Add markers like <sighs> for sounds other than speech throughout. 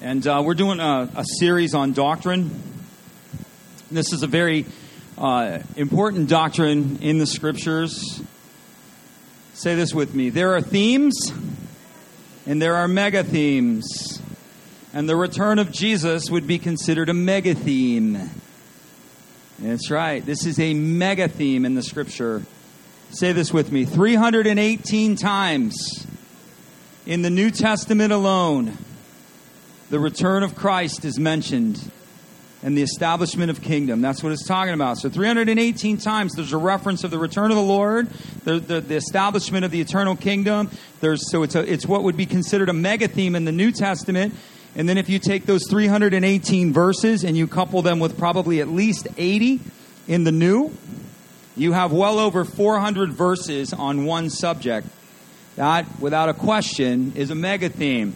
And uh, we're doing a, a, series on doctrine. This is a very uh, important doctrine in the scriptures. Say this with me there are themes, and there are mega themes. And the return of Jesus would be considered a mega theme. That's right. This is a mega theme in the scripture. Say this with me 318 times in the New Testament alone the return of Christ is mentioned and the establishment of kingdom. That's what it's talking about. So 318 times there's a reference of the return of the Lord, the, the, the establishment of the eternal kingdom. There's, so it's, a, it's what would be considered a mega theme in the New Testament. And then if you take those 318 verses and you couple them with probably at least 80 in the New, you have well over 400 verses on one subject. That, without a question, is a mega theme.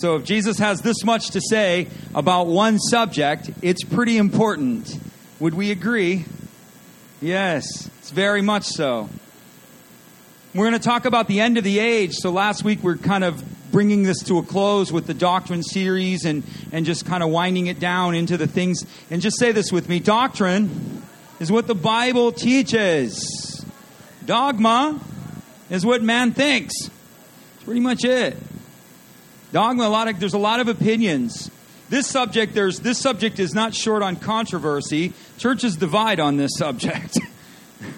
So if Jesus has this much to say about one subject, it's pretty important. Would we agree? Yes, it's very much so. We're going to talk about the end of the age. So last week we're kind of bringing this to a close with the doctrine series and, and just kind of winding it down into the things. And just say this with me doctrine is what the Bible teaches, dogma is what man thinks. That's pretty much it. Dogma, a lot of, there's a lot of opinions. This subject, there's, this subject is not short on controversy. Churches divide on this subject.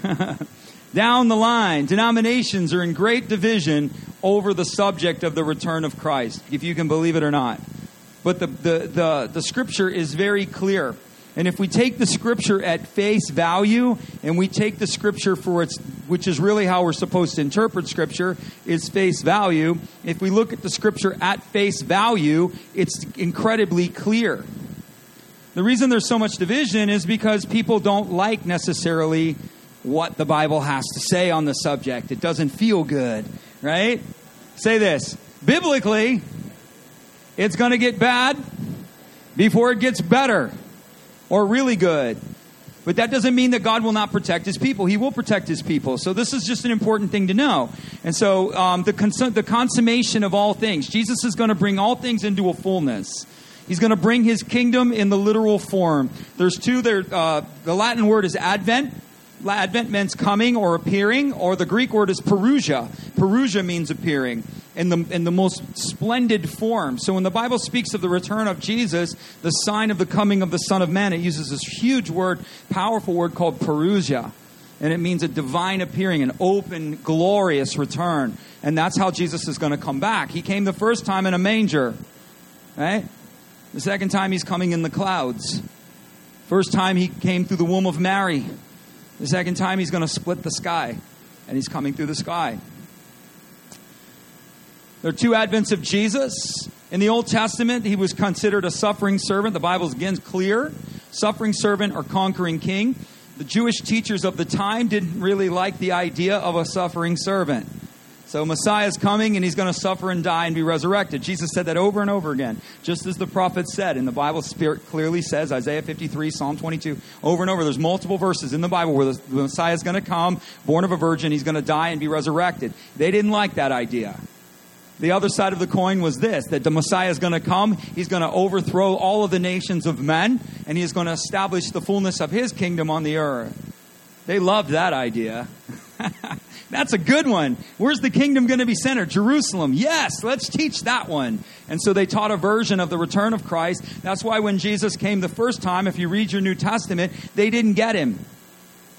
<laughs> Down the line, denominations are in great division over the subject of the return of Christ, if you can believe it or not. But the, the, the, the scripture is very clear. And if we take the scripture at face value and we take the scripture for its, which is really how we're supposed to interpret scripture, is face value. If we look at the scripture at face value, it's incredibly clear. The reason there's so much division is because people don't like necessarily what the Bible has to say on the subject. It doesn't feel good, right? Say this biblically, it's going to get bad before it gets better or really good. But that doesn't mean that God will not protect his people. He will protect his people. So this is just an important thing to know. And so um, the, cons- the consummation of all things, Jesus is going to bring all things into a fullness. He's going to bring his kingdom in the literal form. There's two there. Uh, the Latin word is advent. Advent means coming or appearing, or the Greek word is parousia. Parousia means appearing in the, in the most splendid form. So when the Bible speaks of the return of Jesus, the sign of the coming of the Son of Man, it uses this huge word, powerful word called parousia. And it means a divine appearing, an open, glorious return. And that's how Jesus is going to come back. He came the first time in a manger, right? The second time he's coming in the clouds. First time he came through the womb of Mary. The second time he's going to split the sky. And he's coming through the sky. There are two advents of Jesus. In the Old Testament, he was considered a suffering servant. The Bible is again clear suffering servant or conquering king. The Jewish teachers of the time didn't really like the idea of a suffering servant. So Messiah is coming and he's going to suffer and die and be resurrected. Jesus said that over and over again, just as the prophet said. And the Bible Spirit clearly says, Isaiah 53, Psalm 22, over and over. There's multiple verses in the Bible where the Messiah is going to come, born of a virgin, he's going to die and be resurrected. They didn't like that idea. The other side of the coin was this that the Messiah is going to come, he's going to overthrow all of the nations of men, and he's going to establish the fullness of his kingdom on the earth. They loved that idea. <laughs> That's a good one. Where's the kingdom going to be centered? Jerusalem. Yes, let's teach that one. And so they taught a version of the return of Christ. That's why when Jesus came the first time, if you read your New Testament, they didn't get him.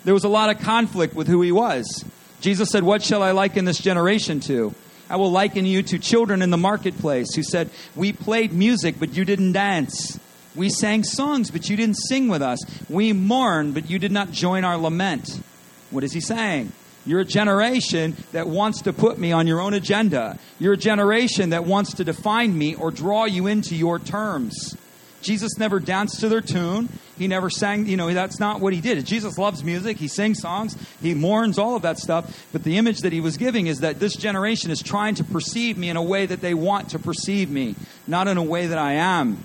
There was a lot of conflict with who he was. Jesus said, What shall I liken this generation to? I will liken you to children in the marketplace who said, We played music, but you didn't dance. We sang songs, but you didn't sing with us. We mourned, but you did not join our lament. What is he saying? You're a generation that wants to put me on your own agenda. You're a generation that wants to define me or draw you into your terms. Jesus never danced to their tune. He never sang, you know, that's not what he did. Jesus loves music. He sings songs. He mourns all of that stuff. But the image that he was giving is that this generation is trying to perceive me in a way that they want to perceive me, not in a way that I am.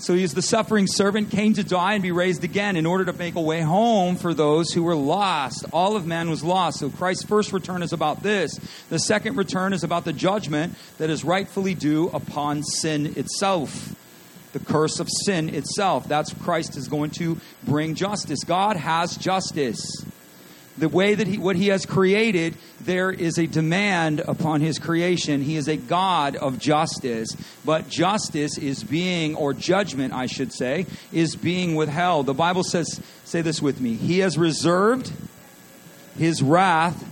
So he's the suffering servant, came to die and be raised again in order to make a way home for those who were lost. All of man was lost. So Christ's first return is about this. The second return is about the judgment that is rightfully due upon sin itself. The curse of sin itself. That's Christ is going to bring justice. God has justice the way that he, what he has created, there is a demand upon his creation. He is a God of justice, but justice is being, or judgment, I should say, is being withheld. The Bible says, say this with me, He has reserved his wrath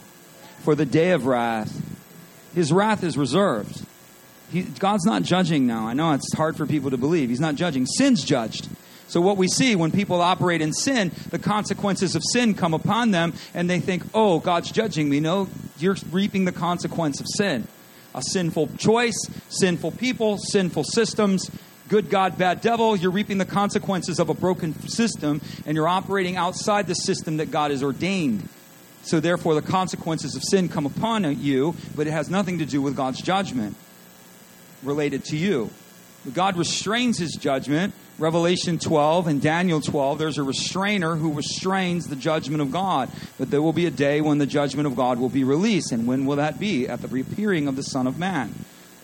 for the day of wrath. His wrath is reserved. He, God's not judging now. I know it's hard for people to believe. He's not judging. Sin's judged. So, what we see when people operate in sin, the consequences of sin come upon them, and they think, oh, God's judging me. No, you're reaping the consequence of sin. A sinful choice, sinful people, sinful systems, good God, bad devil. You're reaping the consequences of a broken system, and you're operating outside the system that God has ordained. So, therefore, the consequences of sin come upon you, but it has nothing to do with God's judgment related to you. God restrains his judgment Revelation 12 and Daniel 12, there's a restrainer who restrains the judgment of God. But there will be a day when the judgment of God will be released. And when will that be? At the reappearing of the Son of Man.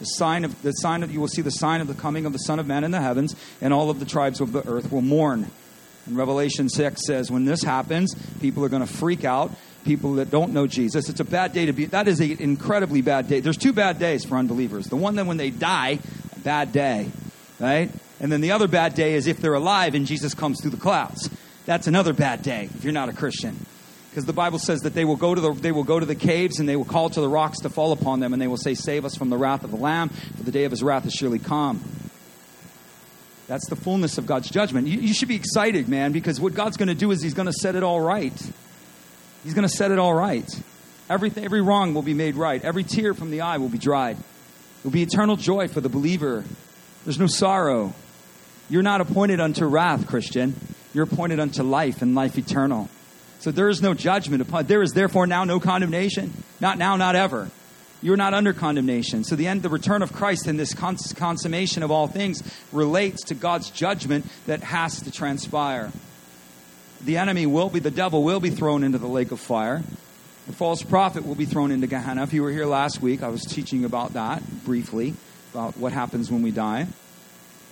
The sign of the sign of you will see the sign of the coming of the Son of Man in the heavens, and all of the tribes of the earth will mourn. And Revelation 6 says, when this happens, people are going to freak out. People that don't know Jesus. It's a bad day to be. That is an incredibly bad day. There's two bad days for unbelievers. The one that when they die, a bad day, right? And then the other bad day is if they're alive and Jesus comes through the clouds. That's another bad day if you're not a Christian. Because the Bible says that they will, go to the, they will go to the caves and they will call to the rocks to fall upon them and they will say, Save us from the wrath of the Lamb, for the day of his wrath is surely come. That's the fullness of God's judgment. You, you should be excited, man, because what God's going to do is He's going to set it all right. He's going to set it all right. Everything, every wrong will be made right. Every tear from the eye will be dried. It will be eternal joy for the believer. There's no sorrow. You're not appointed unto wrath, Christian. You're appointed unto life and life eternal. So there is no judgment upon. There is therefore now no condemnation. Not now, not ever. You're not under condemnation. So the end, the return of Christ and this cons- consummation of all things relates to God's judgment that has to transpire. The enemy will be, the devil will be thrown into the lake of fire. The false prophet will be thrown into Gehenna. If you were here last week, I was teaching about that briefly, about what happens when we die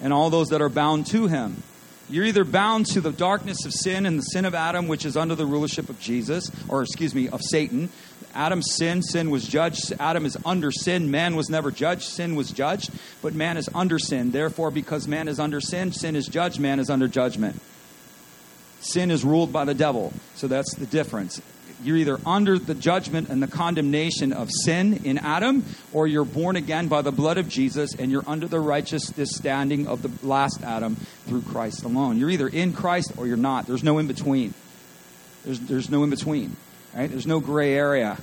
and all those that are bound to him. You're either bound to the darkness of sin and the sin of Adam, which is under the rulership of Jesus, or excuse me, of Satan. Adam's sin, sin was judged. Adam is under sin. Man was never judged. Sin was judged, but man is under sin. Therefore, because man is under sin, sin is judged, man is under judgment. Sin is ruled by the devil. So that's the difference you're either under the judgment and the condemnation of sin in Adam, or you're born again by the blood of Jesus and you're under the righteousness standing of the last Adam through Christ alone. You're either in Christ or you're not. There's no in between. There's, there's no in between. Right? There's no gray area.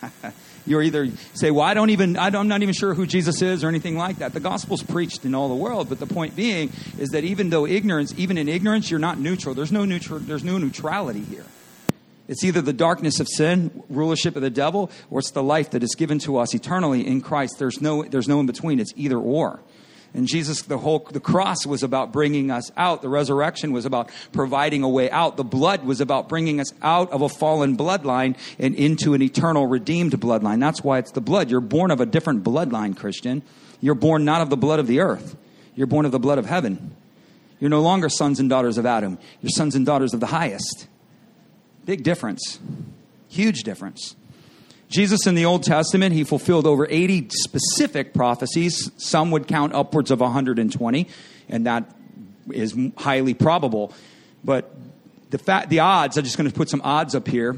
<laughs> you're either say, "Well, I don't even, I am not even sure who Jesus is or anything like that." The gospel's preached in all the world, but the point being is that even though ignorance, even in ignorance, you're not neutral. There's no neutral. There's no neutrality here. It's either the darkness of sin, rulership of the devil, or it's the life that is given to us eternally in Christ. There's no, there's no in between. It's either or. And Jesus, the whole, the cross was about bringing us out. The resurrection was about providing a way out. The blood was about bringing us out of a fallen bloodline and into an eternal redeemed bloodline. That's why it's the blood. You're born of a different bloodline, Christian. You're born not of the blood of the earth. You're born of the blood of heaven. You're no longer sons and daughters of Adam. You're sons and daughters of the highest. Big difference. Huge difference. Jesus in the Old Testament, he fulfilled over 80 specific prophecies. Some would count upwards of 120, and that is highly probable. But the, fa- the odds, I'm just going to put some odds up here.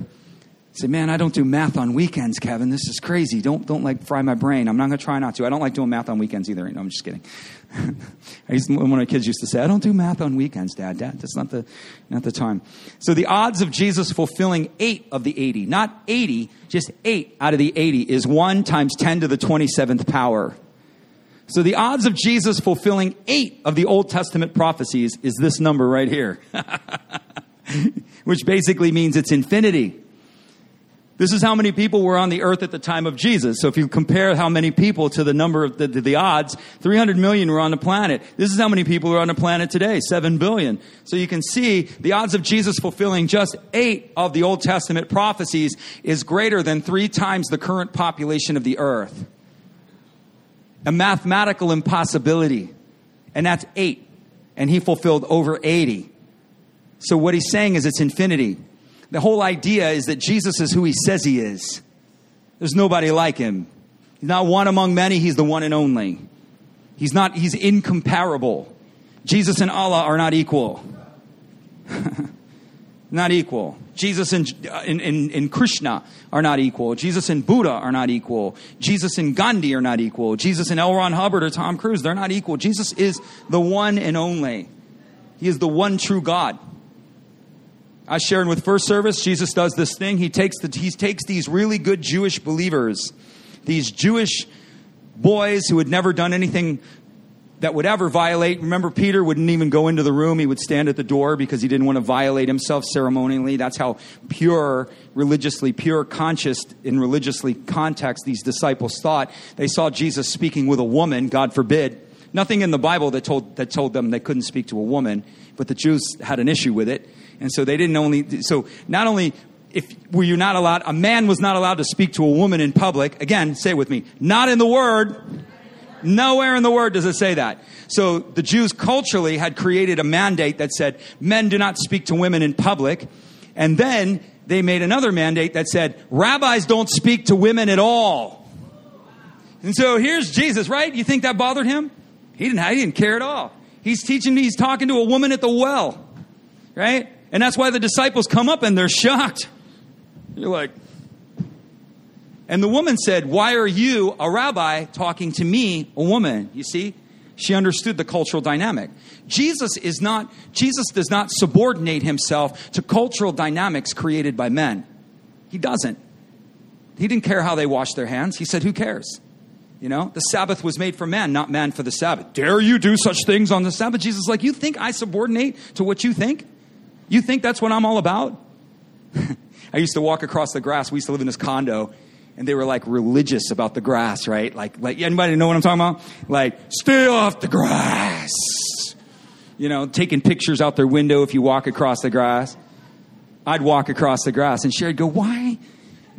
Say, man, I don't do math on weekends, Kevin. This is crazy. Don't don't like fry my brain. I'm not going to try not to. I don't like doing math on weekends either. No, I'm just kidding. <laughs> I used to, one of my kids used to say, "I don't do math on weekends, Dad. Dad, that's not the not the time." So the odds of Jesus fulfilling eight of the eighty, not eighty, just eight out of the eighty, is one times ten to the twenty seventh power. So the odds of Jesus fulfilling eight of the Old Testament prophecies is this number right here, <laughs> which basically means it's infinity. This is how many people were on the earth at the time of Jesus. So if you compare how many people to the number of the, the, odds, 300 million were on the planet. This is how many people are on the planet today, 7 billion. So you can see the odds of Jesus fulfilling just eight of the Old Testament prophecies is greater than three times the current population of the earth. A mathematical impossibility. And that's eight. And he fulfilled over 80. So what he's saying is it's infinity. The whole idea is that Jesus is who he says he is. There's nobody like him. He's not one among many, he's the one and only. He's not he's incomparable. Jesus and Allah are not equal. <laughs> not equal. Jesus and, uh, and, and, and, Krishna are not equal. Jesus and Buddha are not equal. Jesus and Gandhi are not equal. Jesus and L. Ron Hubbard or Tom Cruise, they're not equal. Jesus is the one and only. He is the one true God. I shared with first service, Jesus does this thing. He takes, the, he takes these really good Jewish believers, these Jewish boys who had never done anything that would ever violate. Remember, Peter wouldn't even go into the room. He would stand at the door because he didn't want to violate himself ceremonially. That's how pure, religiously pure, conscious in religiously context these disciples thought. They saw Jesus speaking with a woman, God forbid. Nothing in the Bible that told, that told them they couldn't speak to a woman, but the Jews had an issue with it. And so they didn't only, so not only if were you not allowed, a man was not allowed to speak to a woman in public. Again, say it with me. Not in the word. Nowhere in the word does it say that. So the Jews culturally had created a mandate that said men do not speak to women in public. And then they made another mandate that said rabbis don't speak to women at all. And so here's Jesus, right? You think that bothered him? He didn't, he didn't care at all. He's teaching me, he's talking to a woman at the well, right? And that's why the disciples come up and they're shocked. You're like, and the woman said, Why are you, a rabbi, talking to me, a woman? You see? She understood the cultural dynamic. Jesus is not, Jesus does not subordinate himself to cultural dynamics created by men. He doesn't. He didn't care how they washed their hands. He said, Who cares? You know, the Sabbath was made for man, not man for the Sabbath. Dare you do such things on the Sabbath? Jesus like, You think I subordinate to what you think? You think that's what I'm all about? <laughs> I used to walk across the grass. We used to live in this condo, and they were like religious about the grass, right? Like, like anybody know what I'm talking about? Like, stay off the grass. You know, taking pictures out their window if you walk across the grass. I'd walk across the grass, and Sherry'd go, "Why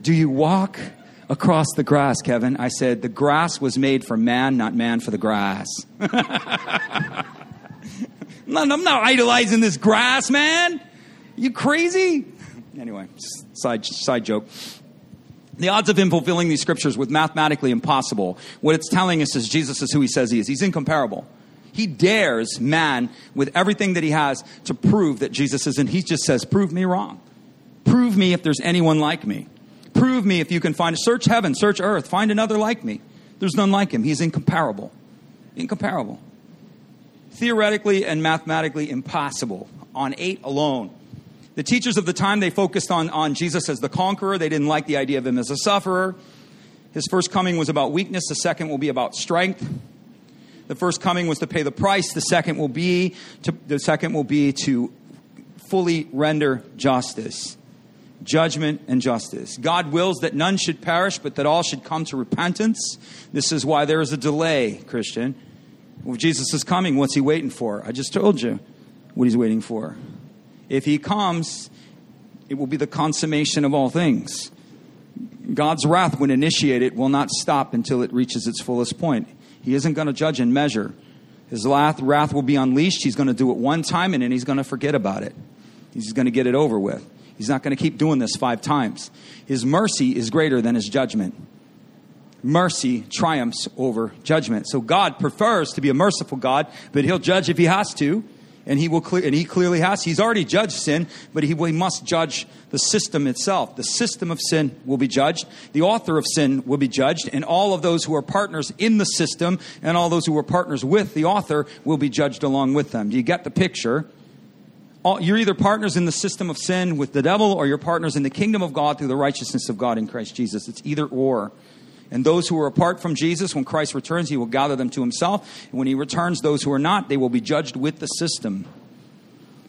do you walk across the grass, Kevin?" I said, "The grass was made for man, not man for the grass." <laughs> I'm not, I'm not idolizing this grass, man. You crazy? Anyway, side, side joke. The odds of him fulfilling these scriptures was mathematically impossible. What it's telling us is Jesus is who he says he is. He's incomparable. He dares man with everything that he has to prove that Jesus isn't. He just says, Prove me wrong. Prove me if there's anyone like me. Prove me if you can find, search heaven, search earth, find another like me. There's none like him. He's incomparable. Incomparable theoretically and mathematically impossible on eight alone. The teachers of the time, they focused on, on Jesus as the conqueror. They didn't like the idea of him as a sufferer. His first coming was about weakness. The second will be about strength. The first coming was to pay the price. The second will be to, the second will be to fully render justice. Judgment and justice. God wills that none should perish, but that all should come to repentance. This is why there is a delay, Christian. Well, Jesus is coming. What's he waiting for? I just told you what he's waiting for. If he comes, it will be the consummation of all things. God's wrath, when initiated, will not stop until it reaches its fullest point. He isn't going to judge and measure. His wrath, wrath will be unleashed. He's going to do it one time and then he's going to forget about it. He's going to get it over with. He's not going to keep doing this five times. His mercy is greater than his judgment mercy triumphs over judgment. So God prefers to be a merciful God, but he'll judge if he has to. And he will clear, and he clearly has. He's already judged sin, but he, he must judge the system itself. The system of sin will be judged. The author of sin will be judged, and all of those who are partners in the system and all those who are partners with the author will be judged along with them. Do you get the picture? All, you're either partners in the system of sin with the devil, or you're partners in the kingdom of God through the righteousness of God in Christ Jesus. It's either or. And those who are apart from Jesus, when Christ returns, he will gather them to himself. And when he returns, those who are not, they will be judged with the system.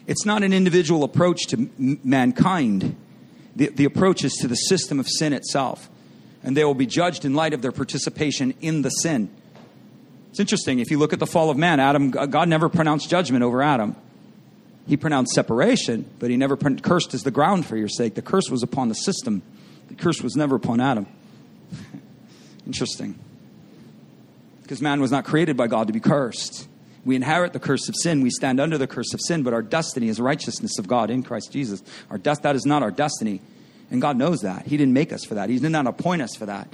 It's not an individual approach to m- mankind. The, the approach is to the system of sin itself. And they will be judged in light of their participation in the sin. It's interesting. If you look at the fall of man, Adam, God never pronounced judgment over Adam. He pronounced separation, but he never cursed as the ground for your sake. The curse was upon the system. The curse was never upon Adam. <laughs> interesting. Because man was not created by God to be cursed. We inherit the curse of sin. We stand under the curse of sin, but our destiny is righteousness of God in Christ Jesus. Our des- that is not our destiny. And God knows that. He didn't make us for that. He did not appoint us for that.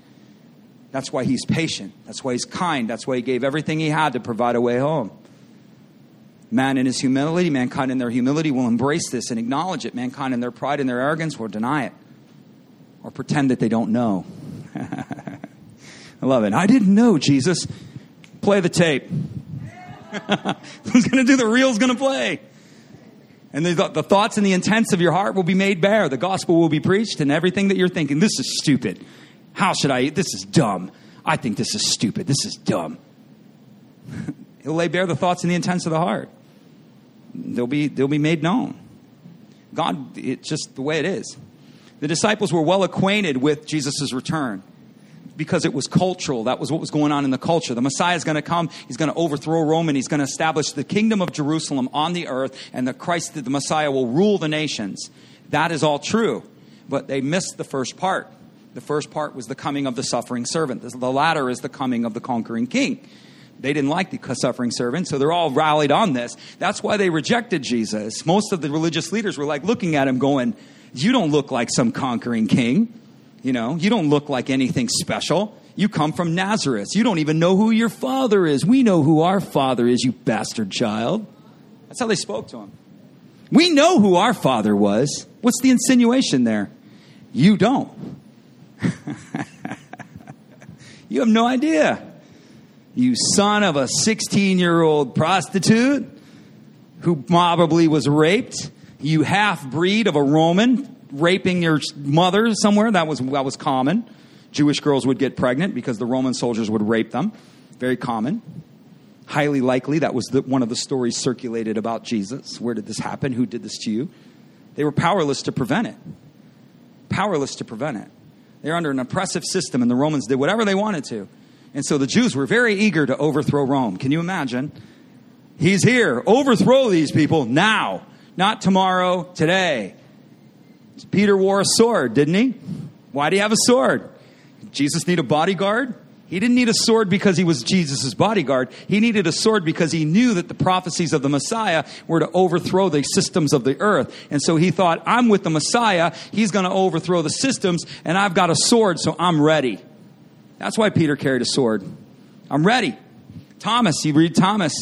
That's why he's patient. That's why he's kind. That's why he gave everything he had to provide a way home. Man in his humility, mankind in their humility will embrace this and acknowledge it. Mankind in their pride and their arrogance will deny it or pretend that they don't know. <laughs> I love it. I didn't know, Jesus. Play the tape. <laughs> Who's going to do the reel's going to play. And the, the thoughts and the intents of your heart will be made bare. The gospel will be preached, and everything that you're thinking, this is stupid. How should I? This is dumb. I think this is stupid. This is dumb. <laughs> He'll lay bare the thoughts and the intents of the heart. They'll be, they'll be made known. God, it's just the way it is. The disciples were well acquainted with Jesus' return because it was cultural. That was what was going on in the culture. The Messiah is going to come. He's going to overthrow Rome and he's going to establish the kingdom of Jerusalem on the earth and the Christ, the Messiah will rule the nations. That is all true. But they missed the first part. The first part was the coming of the suffering servant. The latter is the coming of the conquering king. They didn't like the suffering servant, so they're all rallied on this. That's why they rejected Jesus. Most of the religious leaders were like looking at him going, You don't look like some conquering king. You know, you don't look like anything special. You come from Nazareth. You don't even know who your father is. We know who our father is, you bastard child. That's how they spoke to him. We know who our father was. What's the insinuation there? You don't. <laughs> you have no idea. You son of a 16 year old prostitute who probably was raped. You half breed of a Roman raping your mother somewhere. That was, that was common. Jewish girls would get pregnant because the Roman soldiers would rape them. Very common. Highly likely that was the, one of the stories circulated about Jesus. Where did this happen? Who did this to you? They were powerless to prevent it. Powerless to prevent it. They're under an oppressive system, and the Romans did whatever they wanted to. And so the Jews were very eager to overthrow Rome. Can you imagine? He's here. Overthrow these people now, not tomorrow, today. Peter wore a sword, didn't he? Why do he have a sword? Jesus need a bodyguard? He didn't need a sword because he was Jesus' bodyguard. He needed a sword because he knew that the prophecies of the Messiah were to overthrow the systems of the earth. And so he thought, I'm with the Messiah. He's going to overthrow the systems, and I've got a sword, so I'm ready. That's why Peter carried a sword. I'm ready. Thomas, you read Thomas.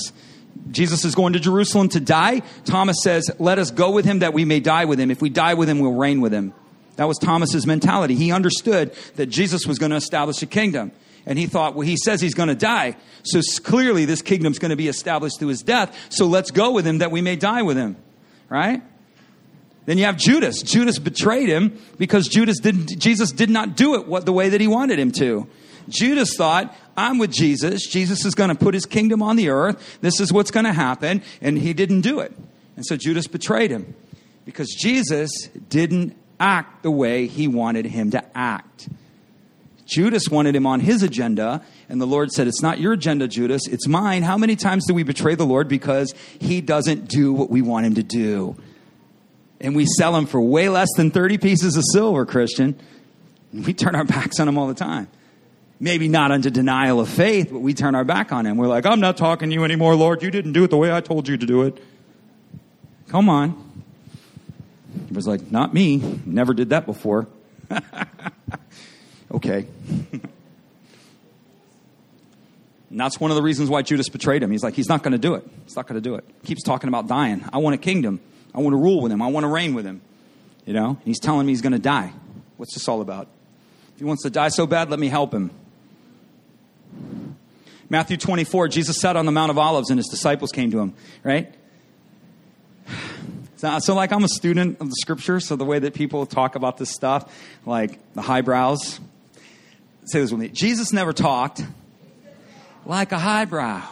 Jesus is going to Jerusalem to die. Thomas says, Let us go with him that we may die with him. If we die with him, we'll reign with him. That was Thomas's mentality. He understood that Jesus was going to establish a kingdom. And he thought, well, he says he's going to die. So clearly this kingdom's going to be established through his death. So let's go with him that we may die with him. Right? Then you have Judas. Judas betrayed him because Judas didn't, Jesus did not do it what, the way that he wanted him to. Judas thought, I'm with Jesus. Jesus is going to put his kingdom on the earth. This is what's going to happen. And he didn't do it. And so Judas betrayed him because Jesus didn't act the way he wanted him to act. Judas wanted him on his agenda, and the Lord said, It's not your agenda, Judas, it's mine. How many times do we betray the Lord because he doesn't do what we want him to do? And we sell him for way less than 30 pieces of silver, Christian. We turn our backs on him all the time. Maybe not unto denial of faith, but we turn our back on him. We're like, I'm not talking to you anymore, Lord. You didn't do it the way I told you to do it. Come on. He was like, Not me. Never did that before. <laughs> okay. <laughs> and that's one of the reasons why Judas betrayed him. He's like, He's not going to do it. He's not going to do it. Keeps talking about dying. I want a kingdom. I want to rule with him. I want to reign with him. You know? he's telling me he's going to die. What's this all about? If he wants to die so bad, let me help him. Matthew 24, Jesus sat on the Mount of Olives and his disciples came to him, right? So, so, like, I'm a student of the scripture, so the way that people talk about this stuff, like the highbrows, say this with me Jesus never talked like a highbrow.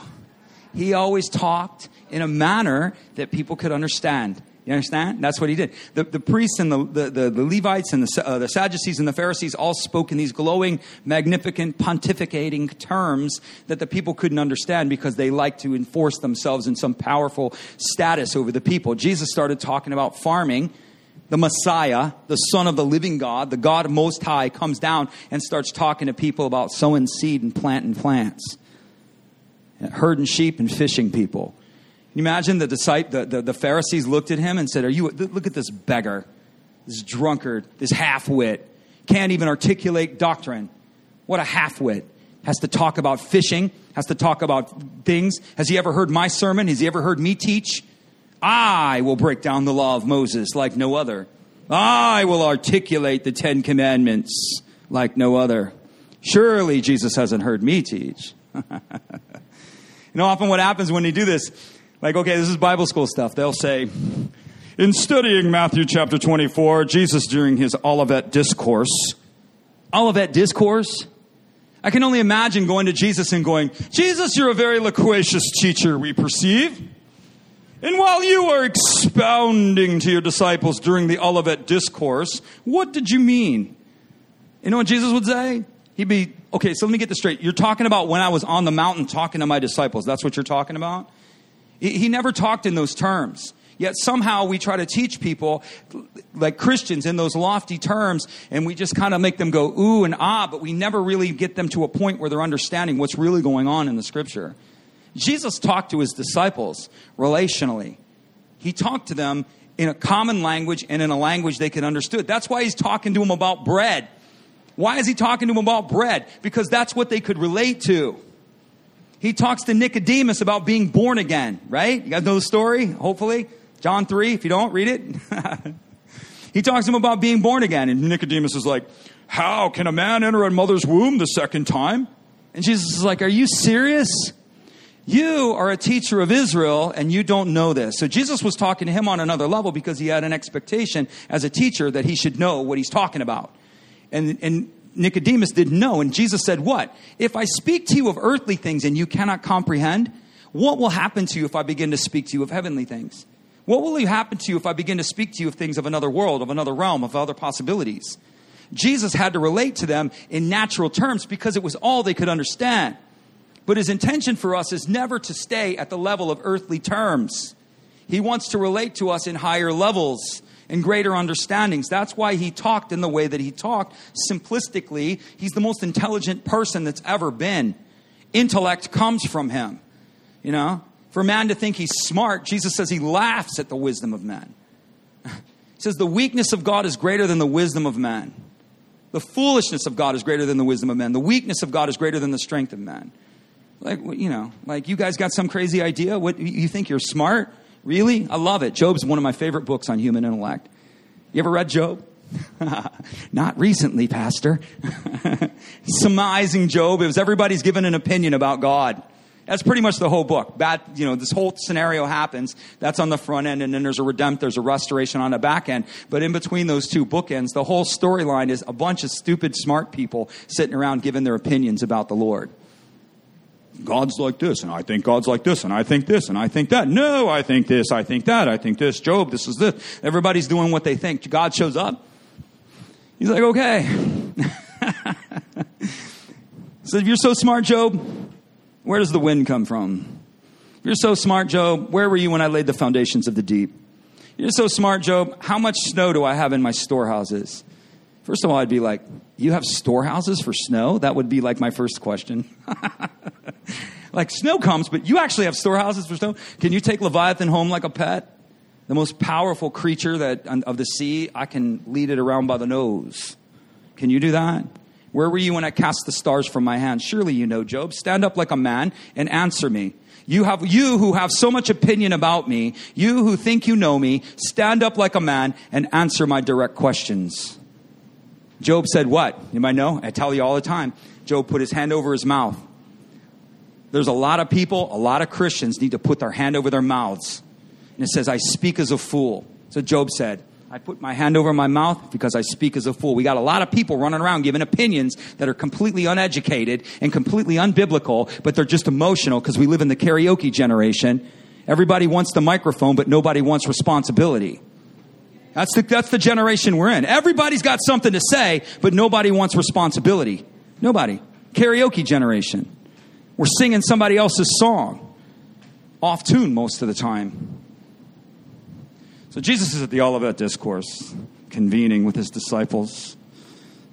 He always talked in a manner that people could understand You understand? That's what he did. The, the priests and the, the, the, the Levites and the, uh, the Sadducees and the Pharisees all spoke in these glowing, magnificent, pontificating terms that the people couldn't understand because they liked to enforce themselves in some powerful status over the people. Jesus started talking about farming. The Messiah, the Son of the living God, the God Most High, comes down and starts talking to people about sowing seed and planting plants, and herding sheep and fishing people you imagine the, the, the, the Pharisees looked at him and said, Are you, look at this beggar, this drunkard, this half wit, can't even articulate doctrine. What a half wit. Has to talk about fishing, has to talk about things. Has he ever heard my sermon? Has he ever heard me teach? I will break down the law of Moses like no other. I will articulate the Ten Commandments like no other. Surely Jesus hasn't heard me teach. <laughs> you know, often what happens when you do this, like, okay, this is Bible school stuff. They'll say, in studying Matthew chapter 24, Jesus during his Olivet discourse, Olivet discourse? I can only imagine going to Jesus and going, Jesus, you're a very loquacious teacher, we perceive. And while you are expounding to your disciples during the Olivet discourse, what did you mean? You know what Jesus would say? He'd be, okay, so let me get this straight. You're talking about when I was on the mountain talking to my disciples. That's what you're talking about? He never talked in those terms. Yet somehow we try to teach people, like Christians, in those lofty terms, and we just kind of make them go ooh and ah, but we never really get them to a point where they're understanding what's really going on in the scripture. Jesus talked to his disciples relationally. He talked to them in a common language and in a language they could understood. That's why he's talking to them about bread. Why is he talking to them about bread? Because that's what they could relate to. He talks to Nicodemus about being born again, right? You guys know the story, hopefully? John 3, if you don't, read it. <laughs> he talks to him about being born again, and Nicodemus is like, How can a man enter a mother's womb the second time? And Jesus is like, Are you serious? You are a teacher of Israel and you don't know this. So Jesus was talking to him on another level because he had an expectation as a teacher that he should know what he's talking about. And, and Nicodemus didn't know. And Jesus said, What? If I speak to you of earthly things and you cannot comprehend, what will happen to you if I begin to speak to you of heavenly things? What will happen to you if I begin to speak to you of things of another world, of another realm, of other possibilities? Jesus had to relate to them in natural terms because it was all they could understand. But his intention for us is never to stay at the level of earthly terms. He wants to relate to us in higher levels and greater understandings. That's why he talked in the way that he talked. Simplistically, he's the most intelligent person that's ever been. Intellect comes from him. You know, for man to think he's smart, Jesus says he laughs at the wisdom of men. <laughs> He says the weakness of God is greater than the wisdom of man. The foolishness of God is greater than the wisdom of men. The weakness of God is greater than the strength of man. Like, you know, like you guys got some crazy idea? What, you think you're smart? Really? I love it. Job's one of my favorite books on human intellect. You ever read Job? <laughs> Not recently, Pastor. <laughs> Surmising Job. It was everybody's given an opinion about God. That's pretty much the whole book. Bad, you know, this whole scenario happens. That's on the front end, and then there's a redemption, there's a restoration on the back end. But in between those two bookends, the whole storyline is a bunch of stupid, smart people sitting around giving their opinions about the Lord. God's like this, and I think God's like this, and I think this, and I think that. No, I think this, I think that, I think this. Job, this is this. Everybody's doing what they think. God shows up. He's like, okay. <laughs> so if you're so smart, Job, where does the wind come from? If you're so smart, Job, where were you when I laid the foundations of the deep? You're so smart, Job, how much snow do I have in my storehouses? First of all, I'd be like, You have storehouses for snow? That would be like my first question. <laughs> like, snow comes, but you actually have storehouses for snow? Can you take Leviathan home like a pet? The most powerful creature that of the sea, I can lead it around by the nose. Can you do that? Where were you when I cast the stars from my hand? Surely you know, Job. Stand up like a man and answer me. You have, you who have so much opinion about me, you who think you know me, stand up like a man and answer my direct questions. Job said what? You might know. I tell you all the time. Job put his hand over his mouth. There's a lot of people, a lot of Christians need to put their hand over their mouths. And it says, I speak as a fool. So Job said, I put my hand over my mouth because I speak as a fool. We got a lot of people running around giving opinions that are completely uneducated and completely unbiblical, but they're just emotional because we live in the karaoke generation Everybody wants the microphone, but nobody wants responsibility. That's the, that's the generation we're in. Everybody's got something to say, but nobody wants responsibility. Nobody. Karaoke generation. We're singing somebody else's song, off tune most of the time. So Jesus is at the Olivet Discourse, convening with his disciples.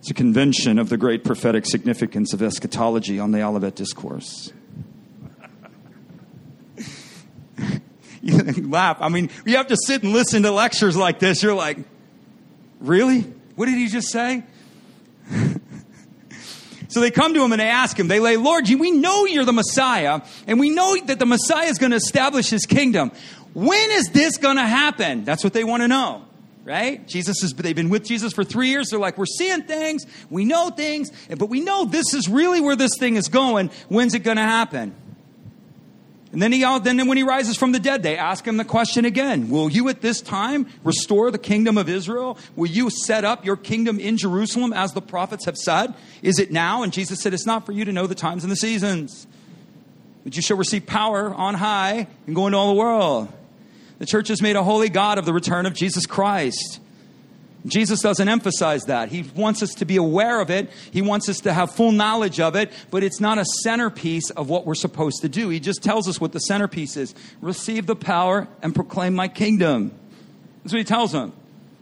It's a convention of the great prophetic significance of eschatology on the Olivet Discourse. <laughs> you <laughs> laugh. I mean, you have to sit and listen to lectures like this. You're like, really? What did he just say? <laughs> so they come to him and they ask him, they lay, Lord, we know you're the Messiah, and we know that the Messiah is going to establish his kingdom. When is this going to happen? That's what they want to know right? Jesus is, they've been with Jesus for three years. They're like, we're seeing things, we know things, but we know this is really where this thing is going. When's it going to happen? And then he, uh, then when he rises from the dead, they ask him the question again Will you at this time restore the kingdom of Israel? Will you set up your kingdom in Jerusalem as the prophets have said? Is it now? And Jesus said, It's not for you to know the times and the seasons, but you shall receive power on high and go into all the world. The church has made a holy God of the return of Jesus Christ. Jesus doesn't emphasize that. He wants us to be aware of it. He wants us to have full knowledge of it, but it's not a centerpiece of what we're supposed to do. He just tells us what the centerpiece is. Receive the power and proclaim my kingdom. That's what he tells them.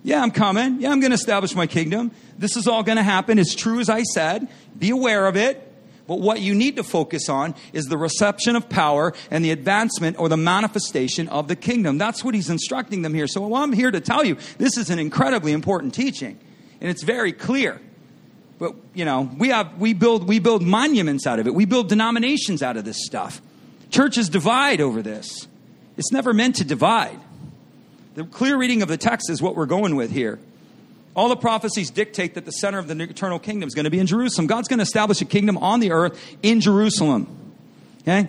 Yeah, I'm coming. Yeah, I'm going to establish my kingdom. This is all going to happen. It's true as I said. Be aware of it. But what you need to focus on is the reception of power and the advancement or the manifestation of the kingdom. That's what he's instructing them here. So I'm here to tell you this is an incredibly important teaching, and it's very clear. But you know, we have we build we build monuments out of it. We build denominations out of this stuff. Churches divide over this. It's never meant to divide. The clear reading of the text is what we're going with here. All the prophecies dictate that the center of the eternal kingdom is going to be in Jerusalem. God's going to establish a kingdom on the earth in Jerusalem. Okay?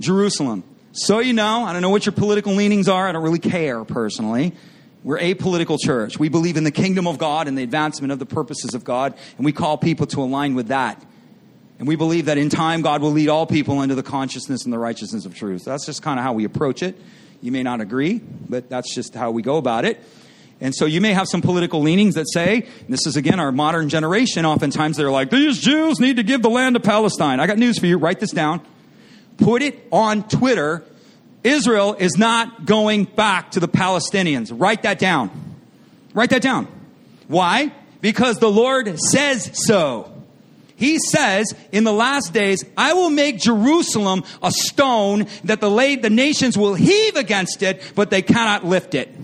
Jerusalem. So you know, I don't know what your political leanings are. I don't really care personally. We're a political church. We believe in the kingdom of God and the advancement of the purposes of God, and we call people to align with that. And we believe that in time, God will lead all people into the consciousness and the righteousness of truth. That's just kind of how we approach it. You may not agree, but that's just how we go about it. And so you may have some political leanings that say, this is again our modern generation, oftentimes they're like, these Jews need to give the land to Palestine. I got news for you. Write this down. Put it on Twitter. Israel is not going back to the Palestinians. Write that down. Write that down. Why? Because the Lord says so. He says, in the last days, I will make Jerusalem a stone that the, the nations will heave against it, but they cannot lift it.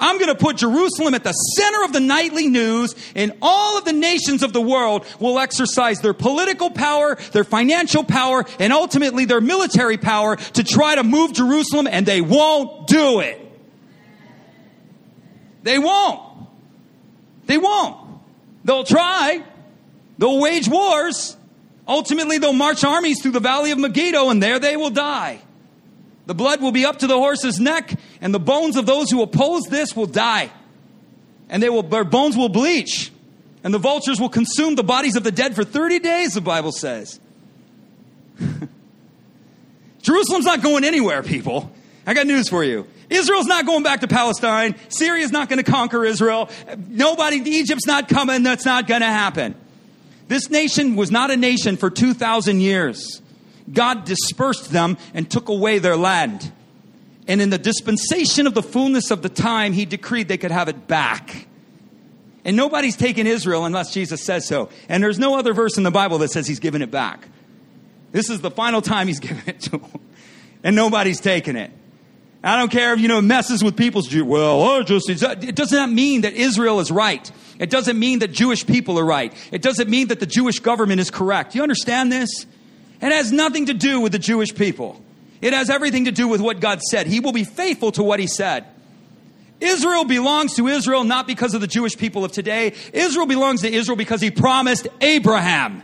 I'm going to put Jerusalem at the center of the nightly news, and all of the nations of the world will exercise their political power, their financial power, and ultimately their military power to try to move Jerusalem, and they won't do it. They won't. They won't. They'll try. They'll wage wars. Ultimately, they'll march armies through the valley of Megiddo, and there they will die. The blood will be up to the horse's neck, and the bones of those who oppose this will die. And they will, their bones will bleach, and the vultures will consume the bodies of the dead for 30 days, the Bible says. <laughs> Jerusalem's not going anywhere, people. I got news for you. Israel's not going back to Palestine. Syria's not going to conquer Israel. Nobody, Egypt's not coming. That's not going to happen. This nation was not a nation for 2,000 years. God dispersed them and took away their land. And in the dispensation of the fullness of the time, he decreed they could have it back. And nobody's taken Israel unless Jesus says so. And there's no other verse in the Bible that says he's given it back. This is the final time he's <laughs> given it to them. And nobody's taken it. I don't care if, you know, messes with people's, well, oh, just, uh, it does not mean that Israel is right. It doesn't mean that Jewish people are right. It doesn't mean that the Jewish government is correct. You understand this? It has nothing to do with the Jewish people. It has everything to do with what God said. He will be faithful to what He said. Israel belongs to Israel not because of the Jewish people of today. Israel belongs to Israel because He promised Abraham.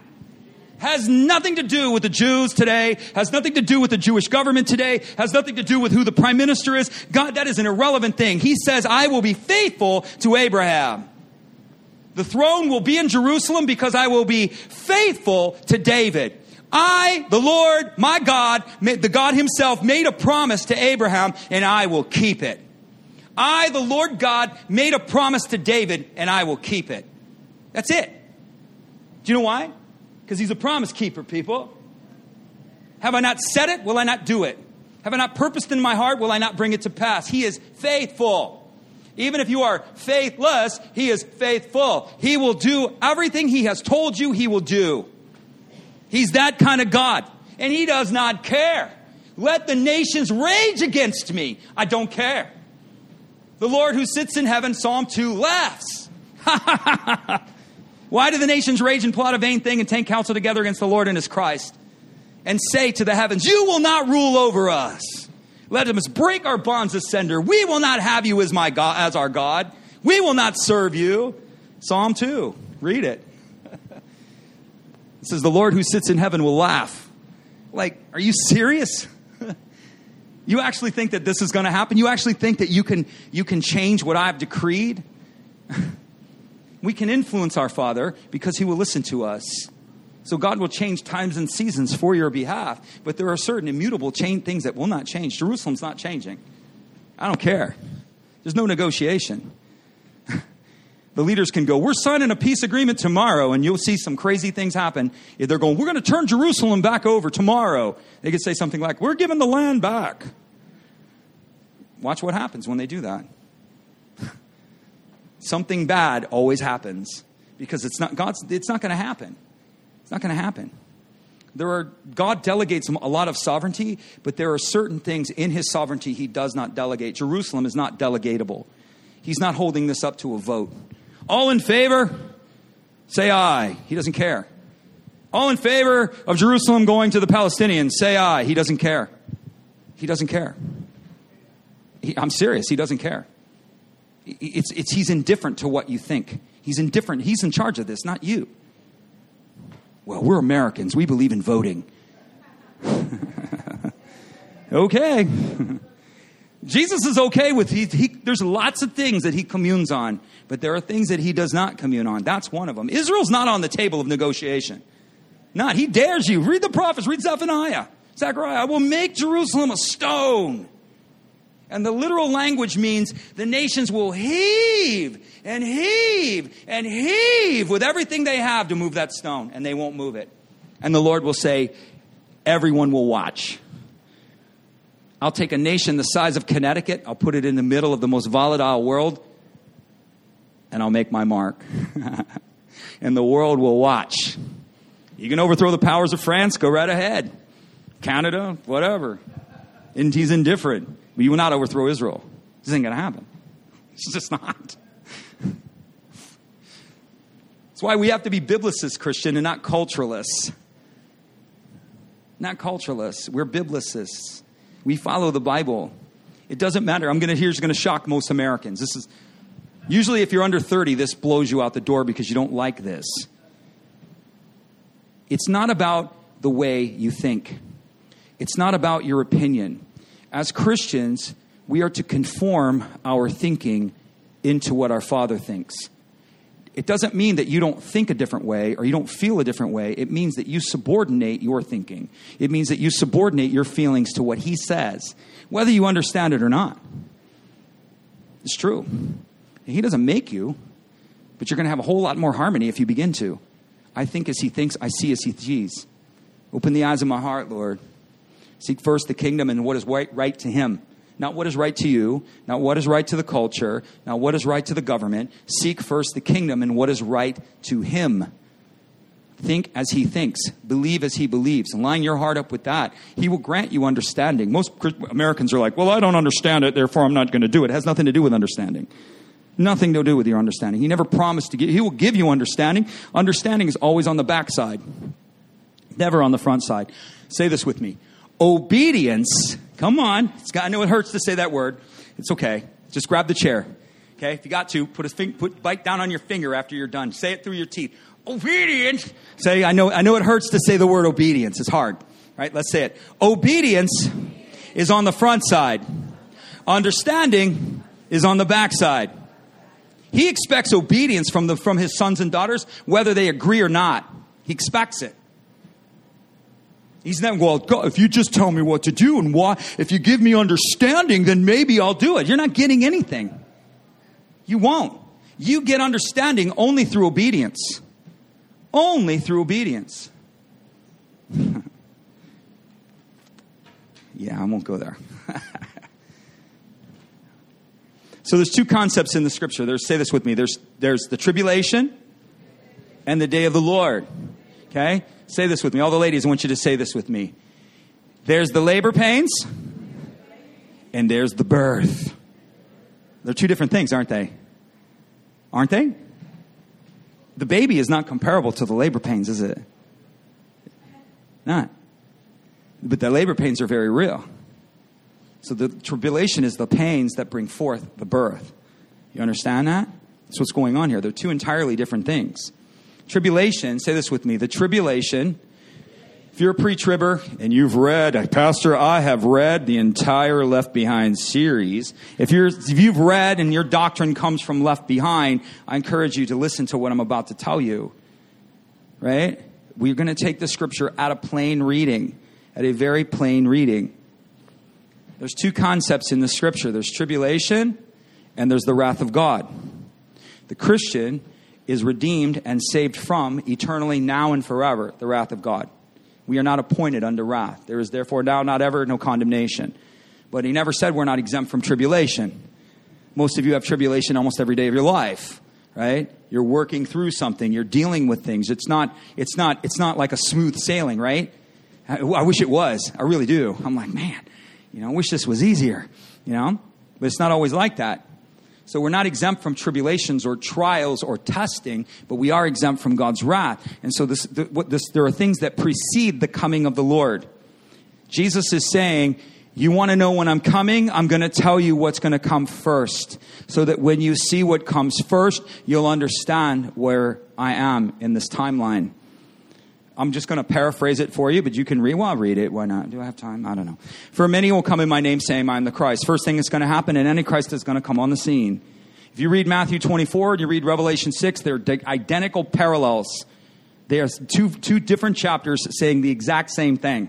Has nothing to do with the Jews today, has nothing to do with the Jewish government today, has nothing to do with who the prime minister is. God, that is an irrelevant thing. He says, I will be faithful to Abraham. The throne will be in Jerusalem because I will be faithful to David. I, the Lord, my God, the God himself made a promise to Abraham and I will keep it. I, the Lord God, made a promise to David and I will keep it. That's it. Do you know why? Because he's a promise keeper, people. Have I not said it? Will I not do it? Have I not purposed in my heart? Will I not bring it to pass? He is faithful. Even if you are faithless, he is faithful. He will do everything he has told you he will do. He's that kind of God. And he does not care. Let the nations rage against me. I don't care. The Lord who sits in heaven, Psalm 2, laughs. Why do the nations rage and plot a vain thing and take counsel together against the Lord and his Christ? And say to the heavens, You will not rule over us. Let us break our bonds asunder. We will not have you as, my God, as our God. We will not serve you. Psalm 2. Read it. It says, The Lord who sits in heaven will laugh. Like, are you serious? <laughs> you actually think that this is going to happen? You actually think that you can, you can change what I've decreed? <laughs> we can influence our Father because He will listen to us. So God will change times and seasons for your behalf, but there are certain immutable chain things that will not change. Jerusalem's not changing. I don't care. There's no negotiation. The leaders can go, We're signing a peace agreement tomorrow, and you'll see some crazy things happen. If they're going, We're going to turn Jerusalem back over tomorrow, they could say something like, We're giving the land back. Watch what happens when they do that. <laughs> something bad always happens because it's not God's it's not going to happen. It's not going to happen. There are, God delegates a lot of sovereignty, but there are certain things in his sovereignty he does not delegate. Jerusalem is not delegatable. He's not holding this up to a vote. All in favor? Say aye. He doesn't care. All in favor of Jerusalem going to the Palestinians? Say aye. He doesn't care. He doesn't care. He, I'm serious. He doesn't care. It's, it's, he's indifferent to what you think. He's indifferent. He's in charge of this, not you. Well, we're Americans. We believe in voting. <laughs> okay. <laughs> Jesus is okay with he, he, there's lots of things that he communes on, but there are things that he does not commune on. That's one of them. Israel's not on the table of negotiation. Not. He dares you. Read the prophets, read Zephaniah. Zechariah, I will make Jerusalem a stone. And the literal language means the nations will heave and heave and heave with everything they have to move that stone, and they won't move it. And the Lord will say, Everyone will watch. I'll take a nation the size of Connecticut, I'll put it in the middle of the most volatile world, and I'll make my mark. <laughs> and the world will watch. You can overthrow the powers of France, go right ahead. Canada, whatever. And he's indifferent. But you will not overthrow Israel. This ain't going to happen. <laughs> It's just not. That's why we have to be biblicists, Christian, and not culturalists. Not culturalists. We're biblicists. We follow the Bible. It doesn't matter. I'm going to here's going to shock most Americans. This is usually if you're under 30, this blows you out the door because you don't like this. It's not about the way you think. It's not about your opinion. As Christians, we are to conform our thinking into what our Father thinks. It doesn't mean that you don't think a different way or you don't feel a different way. It means that you subordinate your thinking. It means that you subordinate your feelings to what He says, whether you understand it or not. It's true. He doesn't make you, but you're going to have a whole lot more harmony if you begin to. I think as He thinks, I see as He sees. Open the eyes of my heart, Lord. Seek first the kingdom and what is right, right to Him not what is right to you, not what is right to the culture, not what is right to the government. Seek first the kingdom and what is right to Him. Think as He thinks, believe as He believes. and Line your heart up with that. He will grant you understanding. Most Americans are like, well, I don't understand it, therefore I'm not going to do it. It has nothing to do with understanding. Nothing to do with your understanding. He never promised to give, He will give you understanding. Understanding is always on the backside, never on the front side. Say this with me obedience Come on. Got, I know it hurts to say that word. It's okay. Just grab the chair. Okay? If you got to, put a fing, put bite down on your finger after you're done. Say it through your teeth. Obedience. Say, I know, I know it hurts to say the word obedience. It's hard. Right? Let's say it. Obedience is on the front side. Understanding is on the back side. He expects obedience from, the, from his sons and daughters, whether they agree or not. He expects it. He's not, well, God, if you just tell me what to do and why, if you give me understanding, then maybe I'll do it. You're not getting anything. You won't. You get understanding only through obedience. Only through obedience. <laughs> yeah, I won't go there. <laughs> so there's two concepts in the scripture. There's say this with me. There's there's the tribulation and the day of the Lord. Okay? Say this with me. All the ladies, I want you to say this with me. There's the labor pains, and there's the birth. They're two different things, aren't they? Aren't they? The baby is not comparable to the labor pains, is it? Not. But the labor pains are very real. So the tribulation is the pains that bring forth the birth. You understand that? That's what's going on here. They're two entirely different things. Tribulation, say this with me. The tribulation, if you're a pre tribber and you've read, Pastor, I have read the entire Left Behind series. If, you're, if you've read and your doctrine comes from Left Behind, I encourage you to listen to what I'm about to tell you. Right? We're going to take the scripture at a plain reading, at a very plain reading. There's two concepts in the scripture there's tribulation and there's the wrath of God. The Christian is redeemed and saved from eternally now and forever the wrath of God. We are not appointed unto wrath. There is therefore now not ever no condemnation. But he never said we're not exempt from tribulation. Most of you have tribulation almost every day of your life, right? You're working through something, you're dealing with things. It's not it's not it's not like a smooth sailing, right? I, I wish it was. I really do. I'm like, man, you know, I wish this was easier, you know? But it's not always like that. So we're not exempt from tribulations or trials or testing, but we are exempt from God's wrath. And so this, this, there are things that precede the coming of the Lord. Jesus is saying, you want to know when I'm coming? I'm going to tell you what's going to come first. So that when you see what comes first, you'll understand where I am in this timeline. I'm just going to paraphrase it for you, but you can read. I'll read it. Why not? Do I have time? I don't know. For many will come in my name saying, I'm the Christ. First thing that's going to happen, and Antichrist is going to come on the scene. If you read Matthew 24 and you read Revelation 6, they're identical parallels. They are two, two different chapters saying the exact same thing.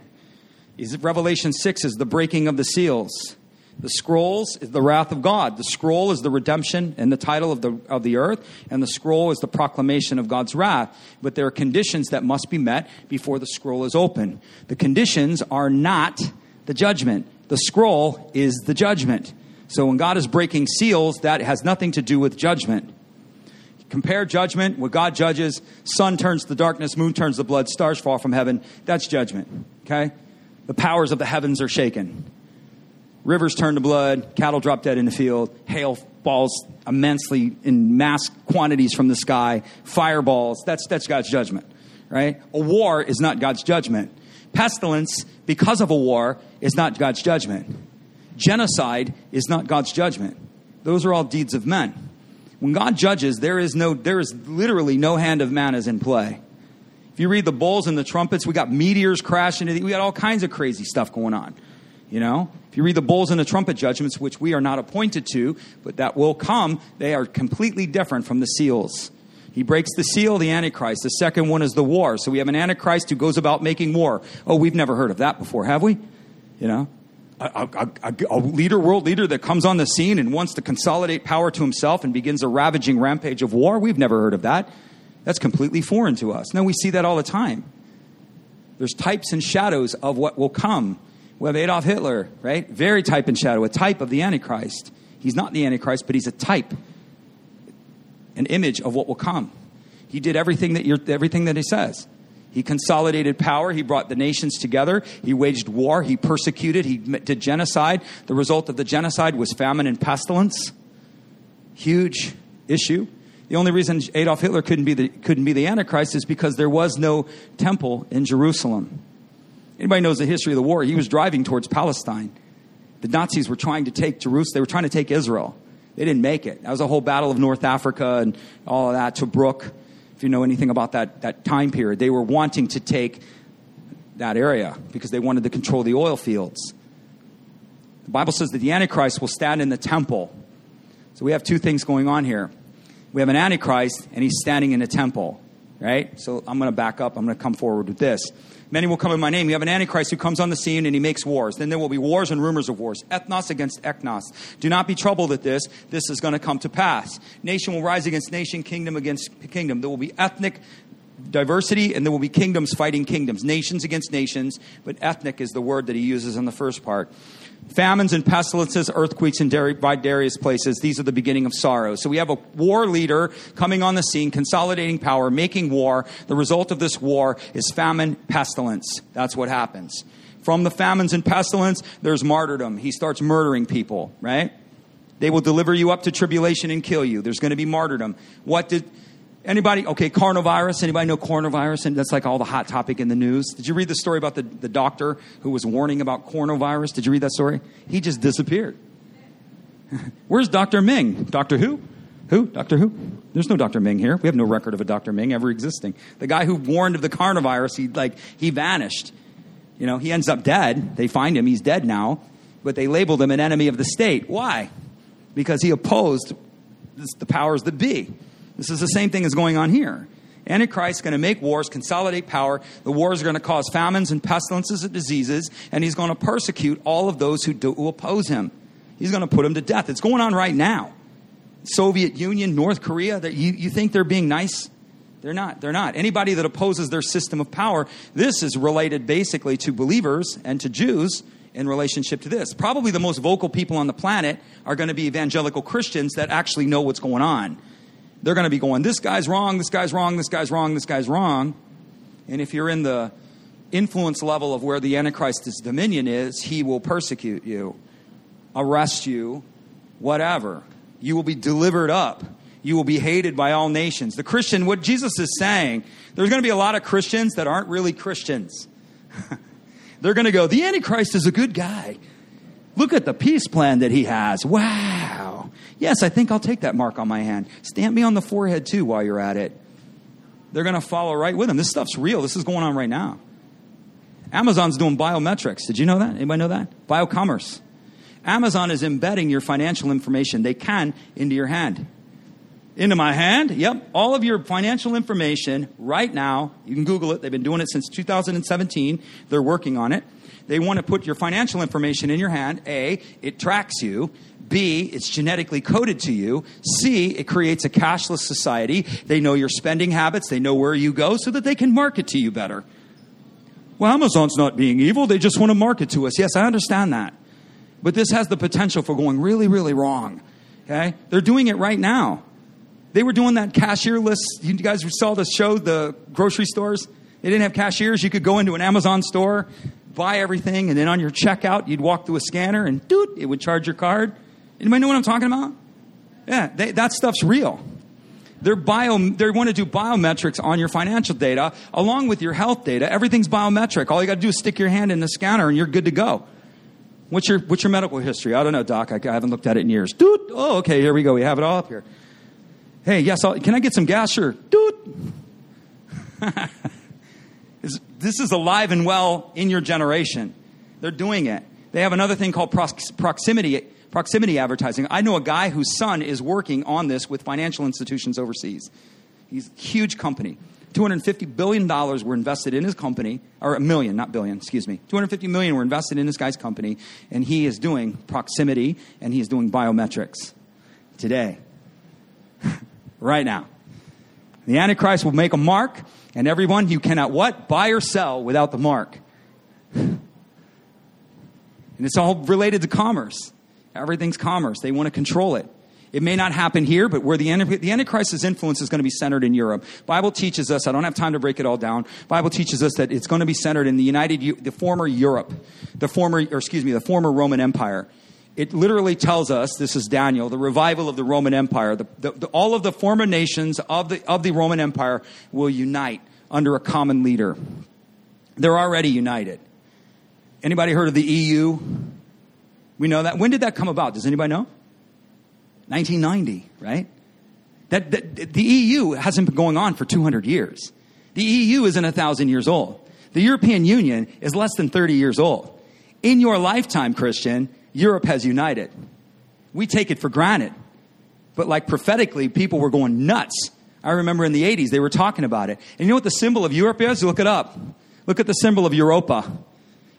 Is Revelation 6 is the breaking of the seals. The scrolls is the wrath of God. The scroll is the redemption and the title of the, of the earth, and the scroll is the proclamation of God's wrath. But there are conditions that must be met before the scroll is open. The conditions are not the judgment, the scroll is the judgment. So when God is breaking seals, that has nothing to do with judgment. Compare judgment, what God judges, sun turns to darkness, moon turns to blood, stars fall from heaven. That's judgment. Okay? The powers of the heavens are shaken rivers turn to blood, cattle drop dead in the field, hail falls immensely in mass quantities from the sky, fireballs. That's, that's God's judgment, right? A war is not God's judgment. Pestilence, because of a war, is not God's judgment. Genocide is not God's judgment. Those are all deeds of men. When God judges, there is no, there is literally no hand of man is in play. If you read the bowls and the trumpets, we got meteors crashing. We got all kinds of crazy stuff going on. You know, if you read the bowls and the trumpet judgments, which we are not appointed to, but that will come, they are completely different from the seals. He breaks the seal, the Antichrist. The second one is the war. So we have an Antichrist who goes about making war. Oh, we've never heard of that before, have we? You know, a, a, a, a, leader, world leader that comes on the scene and wants to consolidate power to himself and begins a ravaging rampage of war. We've never heard of that. That's completely foreign to us. No, we see that all the time. There's types and shadows of what will come. We have Adolf Hitler, right? Very type and shadow, a type of the Antichrist. He's not the Antichrist, but he's a type, an image of what will come. He did everything that, you're, everything that he says. He consolidated power. He brought the nations together. He waged war. He persecuted. He did genocide. The result of the genocide was famine and pestilence. Huge issue. The only reason Adolf Hitler couldn't be the, couldn't be the Antichrist is because there was no temple in Jerusalem. Anybody knows the history of the war? He was driving towards Palestine. The Nazis were trying to take Jerusalem. They were trying to take Israel. They didn't make it. That was a whole battle of North Africa and all of that, Tobruk. If you know anything about that, that time period, they were wanting to take that area because they wanted to control the oil fields. The Bible says that the Antichrist will stand in the temple. So we have two things going on here. We have an Antichrist, and he's standing in a temple. Right? So I'm going to back up. I'm going to come forward with this. Many will come in my name. You have an Antichrist who comes on the scene and he makes wars. Then there will be wars and rumors of wars. Ethnos against ethnos. Do not be troubled at this. This is going to come to pass. Nation will rise against nation, kingdom against kingdom. There will be ethnic diversity and there will be kingdoms fighting kingdoms, nations against nations. But ethnic is the word that he uses in the first part. Famines and pestilences, earthquakes in various places. These are the beginning of sorrow. So we have a war leader coming on the scene, consolidating power, making war. The result of this war is famine, pestilence. That's what happens. From the famines and pestilence, there's martyrdom. He starts murdering people, right? They will deliver you up to tribulation and kill you. There's going to be martyrdom. What did Anybody? Okay, coronavirus. Anybody know coronavirus? And that's like all the hot topic in the news. Did you read the story about the, the doctor who was warning about coronavirus? Did you read that story? He just disappeared. <laughs> Where's Dr. Ming? Doctor who? Who? Doctor who? There's no Dr. Ming here. We have no record of a Dr. Ming ever existing. The guy who warned of the coronavirus, he like he vanished. You know, he ends up dead. They find him. He's dead now. But they labeled him an enemy of the state. Why? Because he opposed the powers that be. This is the same thing as going on here. Antichrist is going to make wars, consolidate power. The wars are going to cause famines and pestilences and diseases, and he's going to persecute all of those who, do, who oppose him. He's going to put them to death. It's going on right now. Soviet Union, North Korea, you, you think they're being nice? They're not. They're not. Anybody that opposes their system of power, this is related basically to believers and to Jews in relationship to this. Probably the most vocal people on the planet are going to be evangelical Christians that actually know what's going on they're going to be going, this guy's wrong, this guy's wrong, this guy's wrong, this guy's wrong. And if you're in the influence level of where the Antichrist's dominion is, he will persecute you, arrest you, whatever. You will be delivered up. You will be hated by all nations. The Christian, what Jesus is saying, there's going to be a lot of Christians that aren't really Christians. <laughs> They're going to go, the Antichrist is a good guy. Look at the peace plan that he has. Wow. Yes, I think I'll take that mark on my hand. Stamp me on the forehead too while you're at it. They're going to follow right with them. This stuff's real. This is going on right now. Amazon's doing biometrics. Did you know that? Anybody know that? Biocommerce. Amazon is embedding your financial information. They can into your hand. Into my hand? Yep. All of your financial information right now, you can Google it. They've been doing it since 2017. They're working on it. They want to put your financial information in your hand. A, it tracks you. B, it's genetically coded to you. C, it creates a cashless society. They know your spending habits, they know where you go so that they can market to you better. Well, Amazon's not being evil, they just want to market to us. Yes, I understand that. But this has the potential for going really, really wrong. Okay? They're doing it right now. They were doing that cashierless. You guys saw the show, the grocery stores? They didn't have cashiers. You could go into an Amazon store, buy everything, and then on your checkout, you'd walk through a scanner and doot, it would charge your card. Anybody know what I'm talking about? Yeah, they, that stuff's real. They're bio, they want to do biometrics on your financial data along with your health data. Everything's biometric. All you got to do is stick your hand in the scanner and you're good to go. What's your, what's your medical history? I don't know, doc. I, I haven't looked at it in years. Dude, oh, okay, here we go. We have it all up here. Hey, yes, I'll, can I get some gas? Sure. Dude. <laughs> this is alive and well in your generation. They're doing it. They have another thing called proximity Proximity advertising. I know a guy whose son is working on this with financial institutions overseas. He's a huge company. $250 billion were invested in his company, or a million, not billion, excuse me. 250 million were invested in this guy's company, and he is doing proximity and he is doing biometrics today, <laughs> right now. The Antichrist will make a mark, and everyone you cannot what? Buy or sell without the mark. <sighs> And it's all related to commerce. Everything's commerce. They want to control it. It may not happen here, but where the, the Antichrist's influence is going to be centered in Europe. Bible teaches us, I don't have time to break it all down. Bible teaches us that it's going to be centered in the United, the former Europe, the former, or excuse me, the former Roman Empire. It literally tells us, this is Daniel, the revival of the Roman Empire. The, the, the, all of the former nations of the, of the Roman Empire will unite under a common leader. They're already united. Anybody heard of the EU? We know that. When did that come about? Does anybody know? 1990, right? That, that, the EU hasn't been going on for 200 years. The EU isn't a thousand years old. The European Union is less than 30 years old. In your lifetime, Christian, Europe has united. We take it for granted. But like prophetically, people were going nuts. I remember in the 80s they were talking about it. And you know what the symbol of Europe is? Look it up. Look at the symbol of Europa.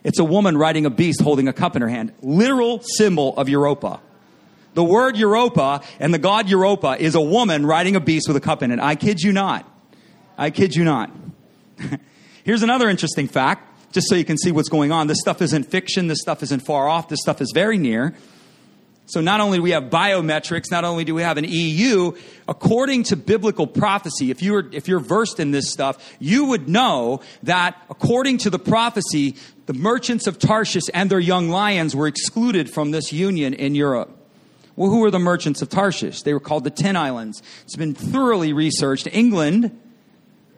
It's a woman riding a beast holding a cup in her hand. Literal symbol of Europa. The word Europa and the god Europa is a woman riding a beast with a cup in it. I kid you not. I kid you not. <laughs> Here's another interesting fact, just so you can see what's going on. This stuff isn't fiction. This stuff isn't far off. This stuff is very near. So not only do we have biometrics, not only do we have an EU, according to biblical prophecy, if you're, if you're versed in this stuff, you would know that according to the prophecy, the merchants of Tarshish and their young lions were excluded from this union in Europe. Well, who were the merchants of Tarshish? They were called the Tin Islands. It's been thoroughly researched. England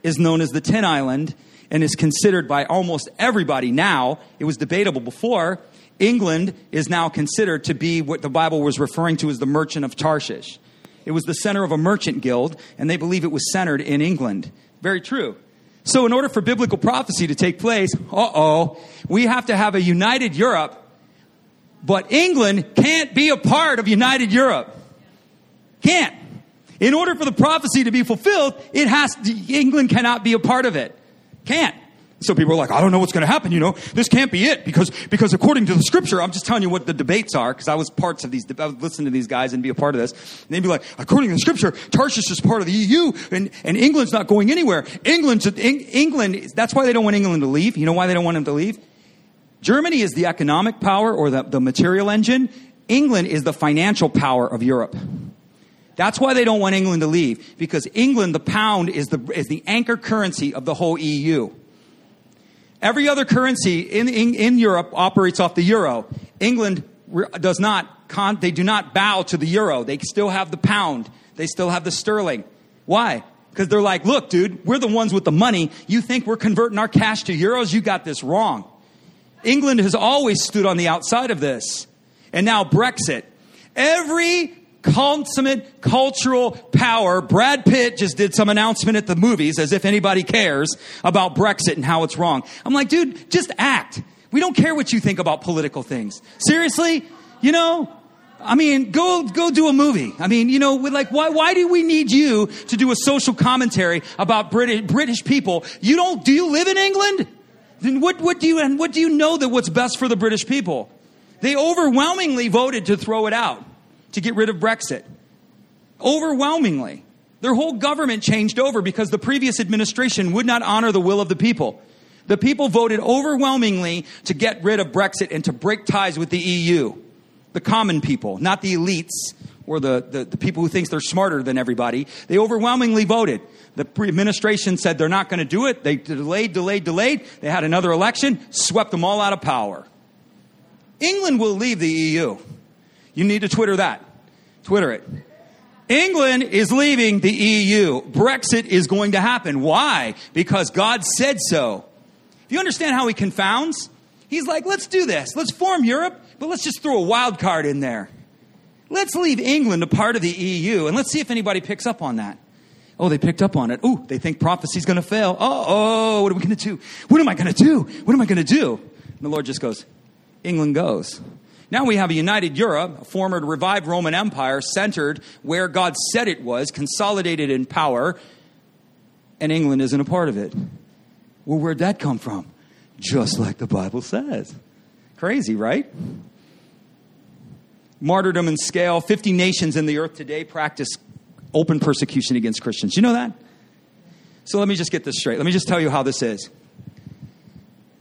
is known as the Tin Island and is considered by almost everybody now. It was debatable before England is now considered to be what the Bible was referring to as the merchant of Tarshish. It was the center of a merchant guild, and they believe it was centered in England. Very true. So, in order for biblical prophecy to take place, uh oh, we have to have a united Europe, but England can't be a part of united Europe. Can't. In order for the prophecy to be fulfilled, it has to, England cannot be a part of it. Can't. So people are like, I don't know what's going to happen. You know, this can't be it because, because according to the scripture, I'm just telling you what the debates are because I was parts of these, I was listening to these guys and be a part of this. And they'd be like, according to the scripture, Tarshish is part of the EU and, and England's not going anywhere. England's, England, that's why they don't want England to leave. You know why they don't want them to leave? Germany is the economic power or the, the material engine. England is the financial power of Europe. That's why they don't want England to leave because England, the pound, is the, is the anchor currency of the whole EU. Every other currency in, in, in Europe operates off the euro. England does not, con- they do not bow to the euro. They still have the pound. They still have the sterling. Why? Because they're like, look, dude, we're the ones with the money. You think we're converting our cash to euros? You got this wrong. England has always stood on the outside of this. And now Brexit. Every consummate cultural power. Brad Pitt just did some announcement at the movies as if anybody cares about Brexit and how it's wrong. I'm like, dude, just act. We don't care what you think about political things. Seriously? You know, I mean, go go do a movie. I mean, you know, we'd like why why do we need you to do a social commentary about British British people? You don't do you live in England? Then what what do you and what do you know that what's best for the British people? They overwhelmingly voted to throw it out to get rid of Brexit. Overwhelmingly. Their whole government changed over because the previous administration would not honor the will of the people. The people voted overwhelmingly to get rid of Brexit and to break ties with the EU. The common people, not the elites or the, the, the people who think they're smarter than everybody. They overwhelmingly voted. The administration said they're not going to do it. They delayed, delayed, delayed. They had another election, swept them all out of power. England will leave the EU. You need to Twitter that. Twitter it. England is leaving the EU. Brexit is going to happen. Why? Because God said so. If you understand how he confounds, he's like, let's do this. Let's form Europe, but let's just throw a wild card in there. Let's leave England a part of the EU and let's see if anybody picks up on that. Oh, they picked up on it. Ooh, they think prophecy's going to fail. Oh, oh, what are we going to do? What am I going to do? What am I going to do? And the Lord just goes, England goes. Now we have a united Europe, a former revived Roman Empire centered where God said it was, consolidated in power, and England isn't a part of it. Well, where'd that come from? Just like the Bible says. Crazy, right? Martyrdom and scale. 50 nations in the earth today practice open persecution against Christians. You know that? So let me just get this straight. Let me just tell you how this is.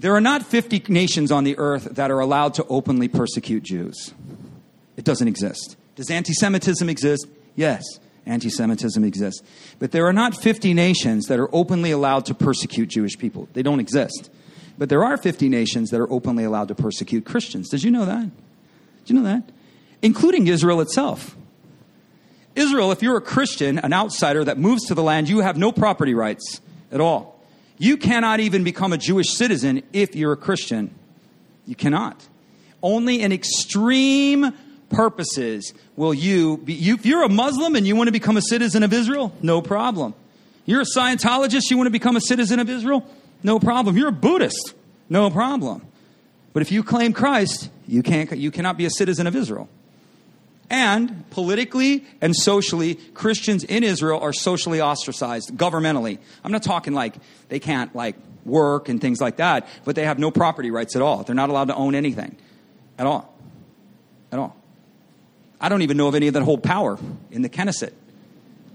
There are not 50 nations on the earth that are allowed to openly persecute Jews. It doesn't exist. Does anti Semitism exist? Yes, anti Semitism exists. But there are not 50 nations that are openly allowed to persecute Jewish people. They don't exist. But there are 50 nations that are openly allowed to persecute Christians. Did you know that? Did you know that? Including Israel itself. Israel, if you're a Christian, an outsider that moves to the land, you have no property rights at all. You cannot even become a Jewish citizen if you're a Christian. You cannot. Only in extreme purposes will you be. You, if you're a Muslim and you want to become a citizen of Israel, no problem. You're a Scientologist, you want to become a citizen of Israel, no problem. You're a Buddhist, no problem. But if you claim Christ, you, can't, you cannot be a citizen of Israel. And politically and socially, Christians in Israel are socially ostracized governmentally. I'm not talking like they can't like work and things like that, but they have no property rights at all. They're not allowed to own anything at all. At all. I don't even know of any of that hold power in the Knesset.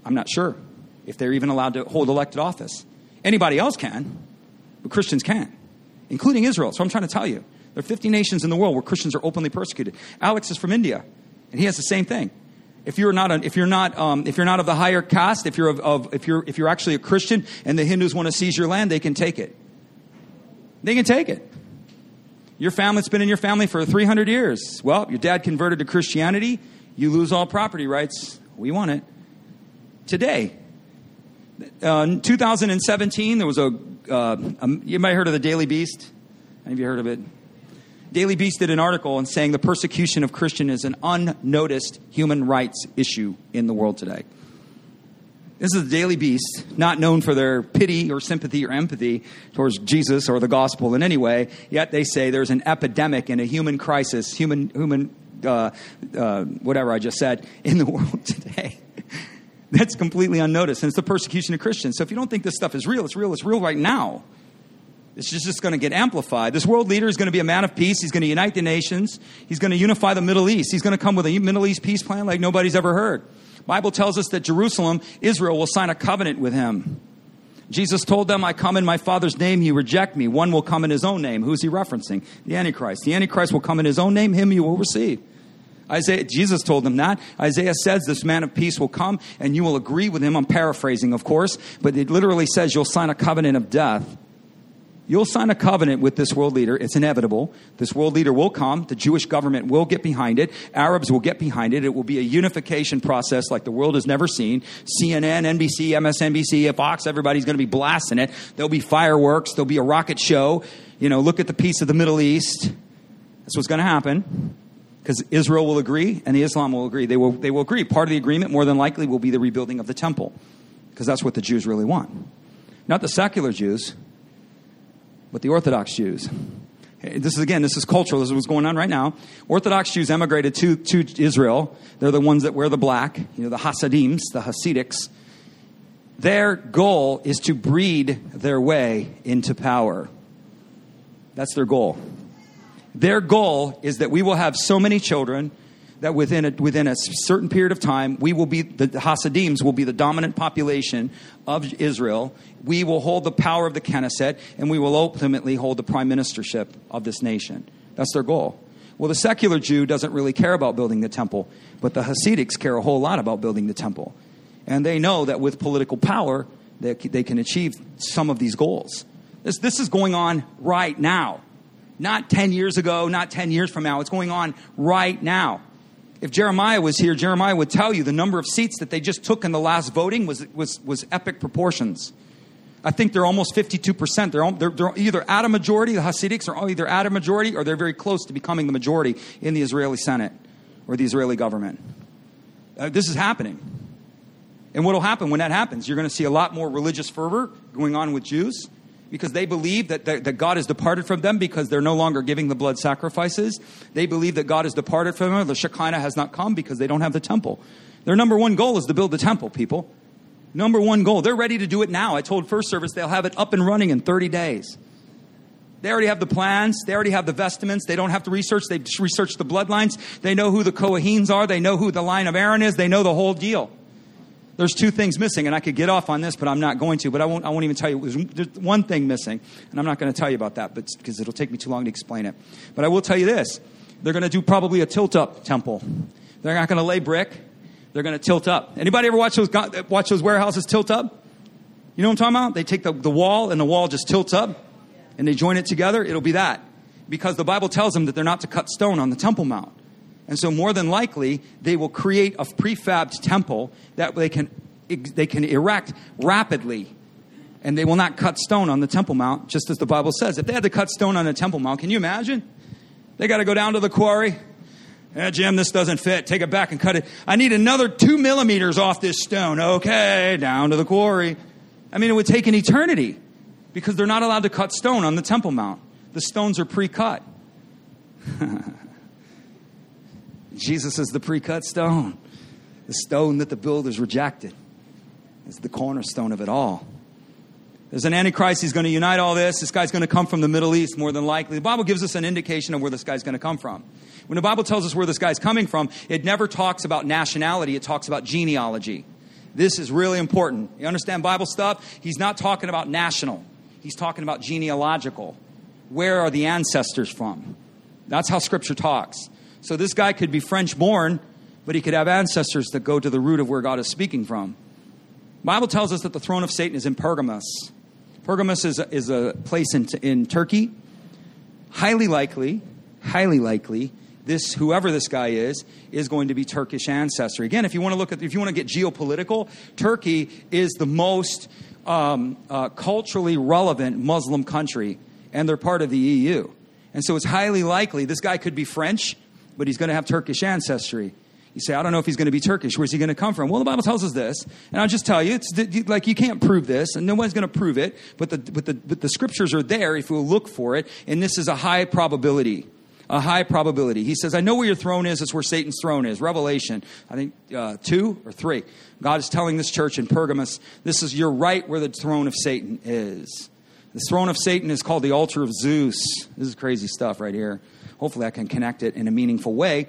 I'm not sure if they're even allowed to hold elected office. Anybody else can, but Christians can't, including Israel. So I'm trying to tell you. There are 50 nations in the world where Christians are openly persecuted. Alex is from India, and he has the same thing. If you're not, if you're not, um, if you're not of the higher caste, if you're of, of, if you're, if you're actually a Christian, and the Hindus want to seize your land, they can take it. They can take it. Your family's been in your family for 300 years. Well, your dad converted to Christianity. You lose all property rights. We want it. Today, uh, in 2017, there was a, uh, a, you might have heard of the Daily Beast. Have you heard of it? Daily Beast did an article and saying the persecution of Christian is an unnoticed human rights issue in the world today. This is the Daily Beast, not known for their pity or sympathy or empathy towards Jesus or the gospel in any way, yet they say there's an epidemic and a human crisis, human, human uh, uh, whatever I just said, <laughs> in the world today. That's completely unnoticed, and it's the persecution of Christians. So if you don't think this stuff is real, it's real, it's real right now. It's just, just going to get amplified. This world leader is going to be a man of peace. He's going to unite the nations. He's going to unify the Middle East. He's going to come with a Middle East peace plan like nobody's ever heard. Bible tells us that Jerusalem, Israel, will sign a covenant with him. Jesus told them, I come in my Father's name, you reject me. One will come in his own name. Who's he referencing? The Antichrist. The Antichrist will come in his own name, him you will receive. Isaiah, Jesus told them that. Isaiah says this man of peace will come and you will agree with him. I'm paraphrasing, of course, but it literally says you'll sign a covenant of death. You'll sign a covenant with this world leader. It's inevitable. This world leader will come. The Jewish government will get behind it. Arabs will get behind it. It will be a unification process like the world has never seen. CNN, NBC, MSNBC, Fox, everybody's going to be blasting it. There'll be fireworks. There'll be a rocket show. You know, look at the peace of the Middle East. That's what's going to happen because Israel will agree and the Islam will agree. They will, they will agree. Part of the agreement, more than likely, will be the rebuilding of the temple because that's what the Jews really want. Not the secular Jews, but the Orthodox Jews. This is again, this is cultural. This is what's going on right now. Orthodox Jews emigrated to, to Israel. They're the ones that wear the black, you know, the Hasidims, the Hasidics. Their goal is to breed their way into power. That's their goal. Their goal is that we will have so many children that within a, within a certain period of time, we will be, the Hasidims will be the dominant population of Israel. We will hold the power of the Knesset, and we will ultimately hold the prime ministership of this nation. That's their goal. Well, the secular Jew doesn't really care about building the temple, but the Hasidics care a whole lot about building the temple. And they know that with political power, they, they can achieve some of these goals. This, this is going on right now. Not 10 years ago, not 10 years from now. It's going on right now. If Jeremiah was here, Jeremiah would tell you the number of seats that they just took in the last voting was, was, was epic proportions. I think they're almost 52%. They're, they're, they're, either at a majority, the Hasidics are either at a majority or they're very close to becoming the majority in the Israeli Senate or the Israeli government. Uh, this is happening. And what will happen when that happens? You're going to see a lot more religious fervor going on with Jews because they believe that, that, that, God has departed from them because they're no longer giving the blood sacrifices. They believe that God has departed from them. The Shekinah has not come because they don't have the temple. Their number one goal is to build the temple, people. Number one goal. They're ready to do it now. I told First Service they'll have it up and running in 30 days. They already have the plans. They already have the vestments. They don't have to research. They just research the bloodlines. They know who the Kohanems are. They know who the line of Aaron is. They know the whole deal. There's two things missing, and I could get off on this, but I'm not going to. But I won't, I won't even tell you. There's, one thing missing, and I'm not going to tell you about that because it'll take me too long to explain it. But I will tell you this they're going to do probably a tilt up temple. They're not going to lay brick, they're going to tilt up. Anybody ever watch those, watch those warehouses tilt up? You know what I'm talking about? They take the, the wall, and the wall just tilts up, and they join it together. It'll be that. Because the Bible tells them that they're not to cut stone on the Temple Mount. And so, more than likely, they will create a prefabbed temple that they can, they can erect rapidly. And they will not cut stone on the Temple Mount, just as the Bible says. If they had to cut stone on the Temple Mount, can you imagine? They got to go down to the quarry. Yeah, Jim, this doesn't fit. Take it back and cut it. I need another two millimeters off this stone. Okay, down to the quarry. I mean, it would take an eternity because they're not allowed to cut stone on the Temple Mount. The stones are pre cut. <laughs> Jesus is the pre cut stone, the stone that the builders rejected. It's the cornerstone of it all. There's an Antichrist. He's going to unite all this. This guy's going to come from the Middle East, more than likely. The Bible gives us an indication of where this guy's going to come from. When the Bible tells us where this guy's coming from, it never talks about nationality, it talks about genealogy. This is really important. You understand Bible stuff? He's not talking about national, he's talking about genealogical. Where are the ancestors from? That's how Scripture talks. So this guy could be French born, but he could have ancestors that go to the root of where God is speaking from. Bible tells us that the throne of Satan is in Pergamos. Pergamos is a, is a place in, in Turkey. Highly likely, highly likely, this whoever this guy is is going to be Turkish ancestry. Again, if you want to look at if you want to get geopolitical, Turkey is the most um, uh, culturally relevant Muslim country, and they're part of the EU. And so it's highly likely this guy could be French, but he's going to have Turkish ancestry. You say, I don't know if he's going to be Turkish. Where's he going to come from? Well, the Bible tells us this, and I'll just tell you, it's like you can't prove this, and no one's going to prove it. But the but the but the scriptures are there if we look for it, and this is a high probability. A high probability. He says, I know where your throne is. It's where Satan's throne is. Revelation, I think uh, two or three. God is telling this church in Pergamos, this is your right where the throne of Satan is. The throne of Satan is called the altar of Zeus. This is crazy stuff right here. Hopefully, I can connect it in a meaningful way.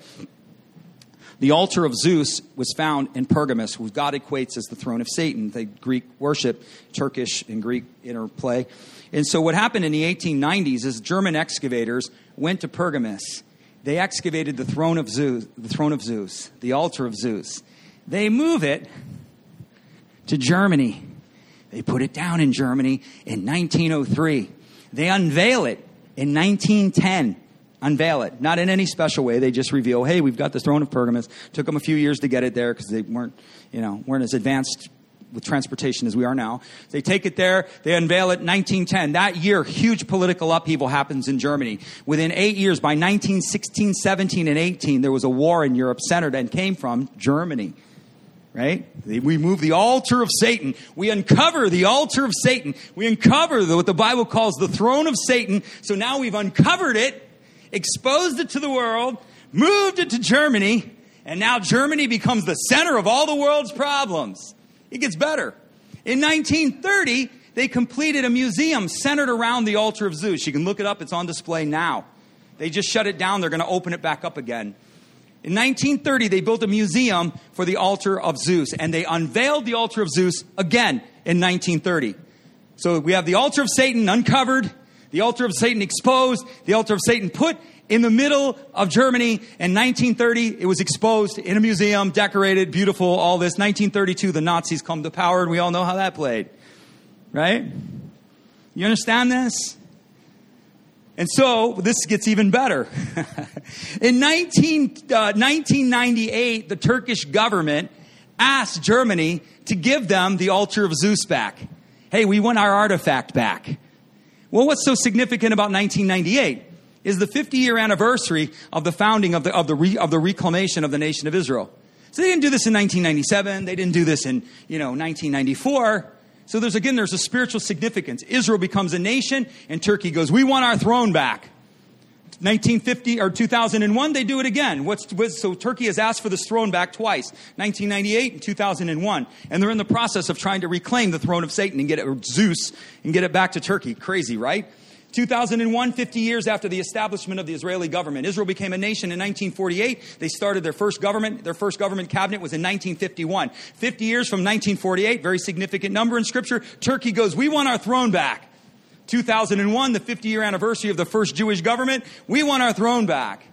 The altar of Zeus was found in Pergamus, who God equates as the throne of Satan. The Greek worship, Turkish and Greek interplay. And so, what happened in the 1890s is German excavators went to Pergamus. They excavated the throne of Zeus, the throne of Zeus, the altar of Zeus. They move it to Germany. They put it down in Germany in 1903. They unveil it in 1910 unveil it. Not in any special way. They just reveal, hey, we've got the throne of Pergamus. Took them a few years to get it there because they weren't, you know, weren't as advanced with transportation as we are now. They take it there, they unveil it 1910. That year, huge political upheaval happens in Germany. Within eight years, by 1916, 17, and 18, there was a war in Europe centered and came from Germany. Right? We move the altar of Satan. We uncover the altar of Satan. We uncover what the Bible calls the throne of Satan. So now we've uncovered it exposed it to the world, moved it to Germany, and now Germany becomes the center of all the world's problems. It gets better. In 1930, they completed a museum centered around the altar of Zeus. You can look it up, it's on display now. They just shut it down, they're going to open it back up again. In 1930, they built a museum for the altar of Zeus, and they unveiled the altar of Zeus again in 1930. So we have the altar of Satan uncovered, the altar of Satan exposed, the altar of Satan put in the middle of Germany in 1930. It was exposed in a museum, decorated, beautiful, all this. 1932, the Nazis come to power, and we all know how that played. Right? You understand this? And so this gets even better. <laughs> in 19, uh, 1998, the Turkish government asked Germany to give them the altar of Zeus back. Hey, we want our artifact back. Well, what's so significant about 1998 is the 50 year anniversary of the founding of the, of, the re, of the reclamation of the nation of Israel. So they didn't do this in 1997. They didn't do this in, you know, 1994. So there's again, there's a spiritual significance. Israel becomes a nation and Turkey goes, we want our throne back. 1950 or 2001, they do it again. What's, so Turkey has asked for this throne back twice, 1998 and 2001, and they're in the process of trying to reclaim the throne of Satan and get it, Zeus, and get it back to Turkey. Crazy, right? 2001, 50 years after the establishment of the Israeli government. Israel became a nation in 1948. They started their first government. Their first government cabinet was in 1951. 50 years from 1948, very significant number in scripture. Turkey goes, we want our throne back. 2001, the 50 year anniversary of the first Jewish government, we want our throne back.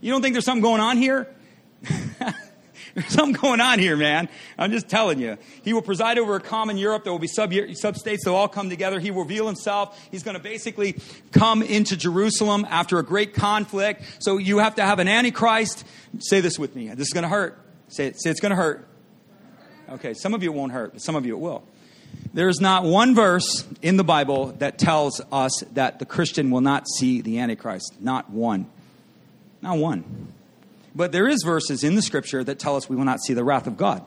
You don't think there's something going on here? <laughs> there's something going on here, man. I'm just telling you. He will preside over a common Europe. There will be sub, sub-states. They'll all come together. He will reveal himself. He's going to basically come into Jerusalem after a great conflict. So you have to have an antichrist. Say this with me. This is going to hurt. Say it. Say it's going to hurt. Okay. Some of you it won't hurt, but some of you it will. There's not one verse in the Bible that tells us that the Christian will not see the Antichrist. Not one. Not one. But there is verses in the scripture that tell us we will not see the wrath of God.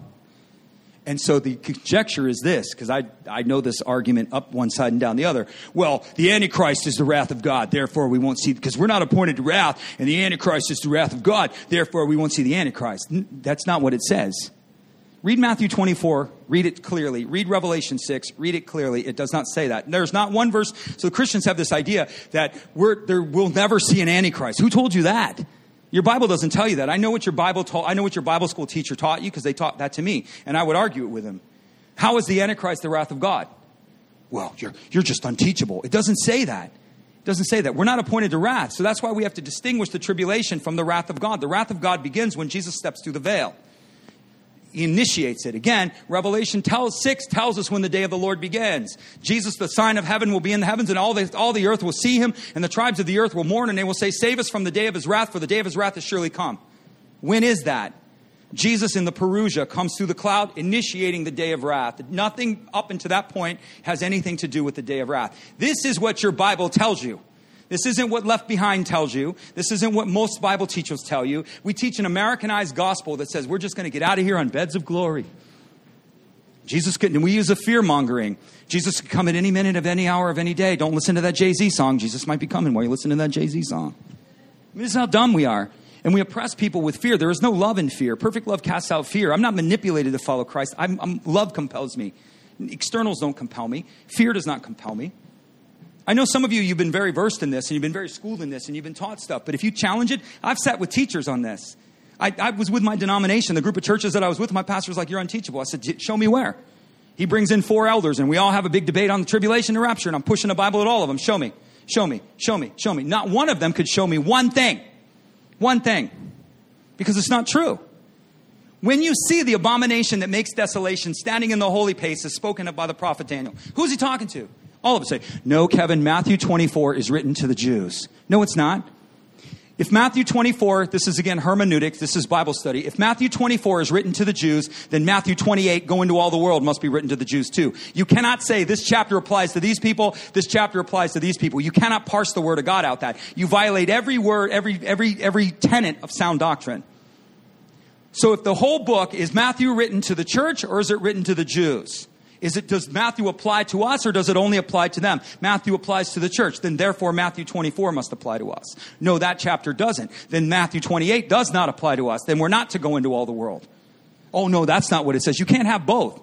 And so the conjecture is this, because I, I know this argument up one side and down the other. Well, the Antichrist is the wrath of God, therefore we won't see, because we're not appointed to wrath, and the Antichrist is the wrath of God, therefore we won't see the Antichrist. That's not what it says. Read Matthew 24, read it clearly. Read Revelation 6, read it clearly. It does not say that. There's not one verse. So Christians have this idea that we're, there, we'll never see an Antichrist. Who told you that? Your Bible doesn't tell you that. I know what your Bible taught. I know what your Bible school teacher taught you because they taught that to me, and I would argue it with him. How is the Antichrist the wrath of God? Well, you're, you're just unteachable. It doesn't say that. It doesn't say that. We're not appointed to wrath. So that's why we have to distinguish the tribulation from the wrath of God. The wrath of God begins when Jesus steps through the veil. He initiates it. Again, Revelation tells, 6 tells us when the day of the Lord begins. Jesus, the sign of heaven, will be in the heavens, and all the, all the earth will see him, and the tribes of the earth will mourn, and they will say, Save us from the day of his wrath, for the day of his wrath has surely come. When is that? Jesus in the Parousia comes through the cloud, initiating the day of wrath. Nothing up until that point has anything to do with the day of wrath. This is what your Bible tells you. This isn't what Left Behind tells you. This isn't what most Bible teachers tell you. We teach an Americanized gospel that says we're just going to get out of here on beds of glory. Jesus could, and we use a fear mongering. Jesus could come at any minute of any hour of any day. Don't listen to that Jay Z song. Jesus might be coming while you listen to that Jay Z song. I mean, this is how dumb we are. And we oppress people with fear. There is no love in fear. Perfect love casts out fear. I'm not manipulated to follow Christ. I'm, I'm, love compels me. Externals don't compel me. Fear does not compel me. I know some of you, you've been very versed in this and you've been very schooled in this and you've been taught stuff, but if you challenge it, I've sat with teachers on this. I, I was with my denomination, the group of churches that I was with, my pastor was like, You're unteachable. I said, Show me where. He brings in four elders and we all have a big debate on the tribulation and rapture, and I'm pushing the Bible at all of them. Show me, show me, show me, show me. Not one of them could show me one thing. One thing. Because it's not true. When you see the abomination that makes desolation standing in the holy place as spoken of by the prophet Daniel, who's he talking to? All of us say, no, Kevin, Matthew 24 is written to the Jews. No, it's not. If Matthew 24, this is again hermeneutics, this is Bible study. If Matthew 24 is written to the Jews, then Matthew 28, go into all the world, must be written to the Jews too. You cannot say this chapter applies to these people, this chapter applies to these people. You cannot parse the word of God out that. You violate every word, every, every, every tenet of sound doctrine. So if the whole book is Matthew written to the church or is it written to the Jews? Is it, does Matthew apply to us or does it only apply to them? Matthew applies to the church. Then therefore Matthew 24 must apply to us. No, that chapter doesn't. Then Matthew 28 does not apply to us. Then we're not to go into all the world. Oh no, that's not what it says. You can't have both.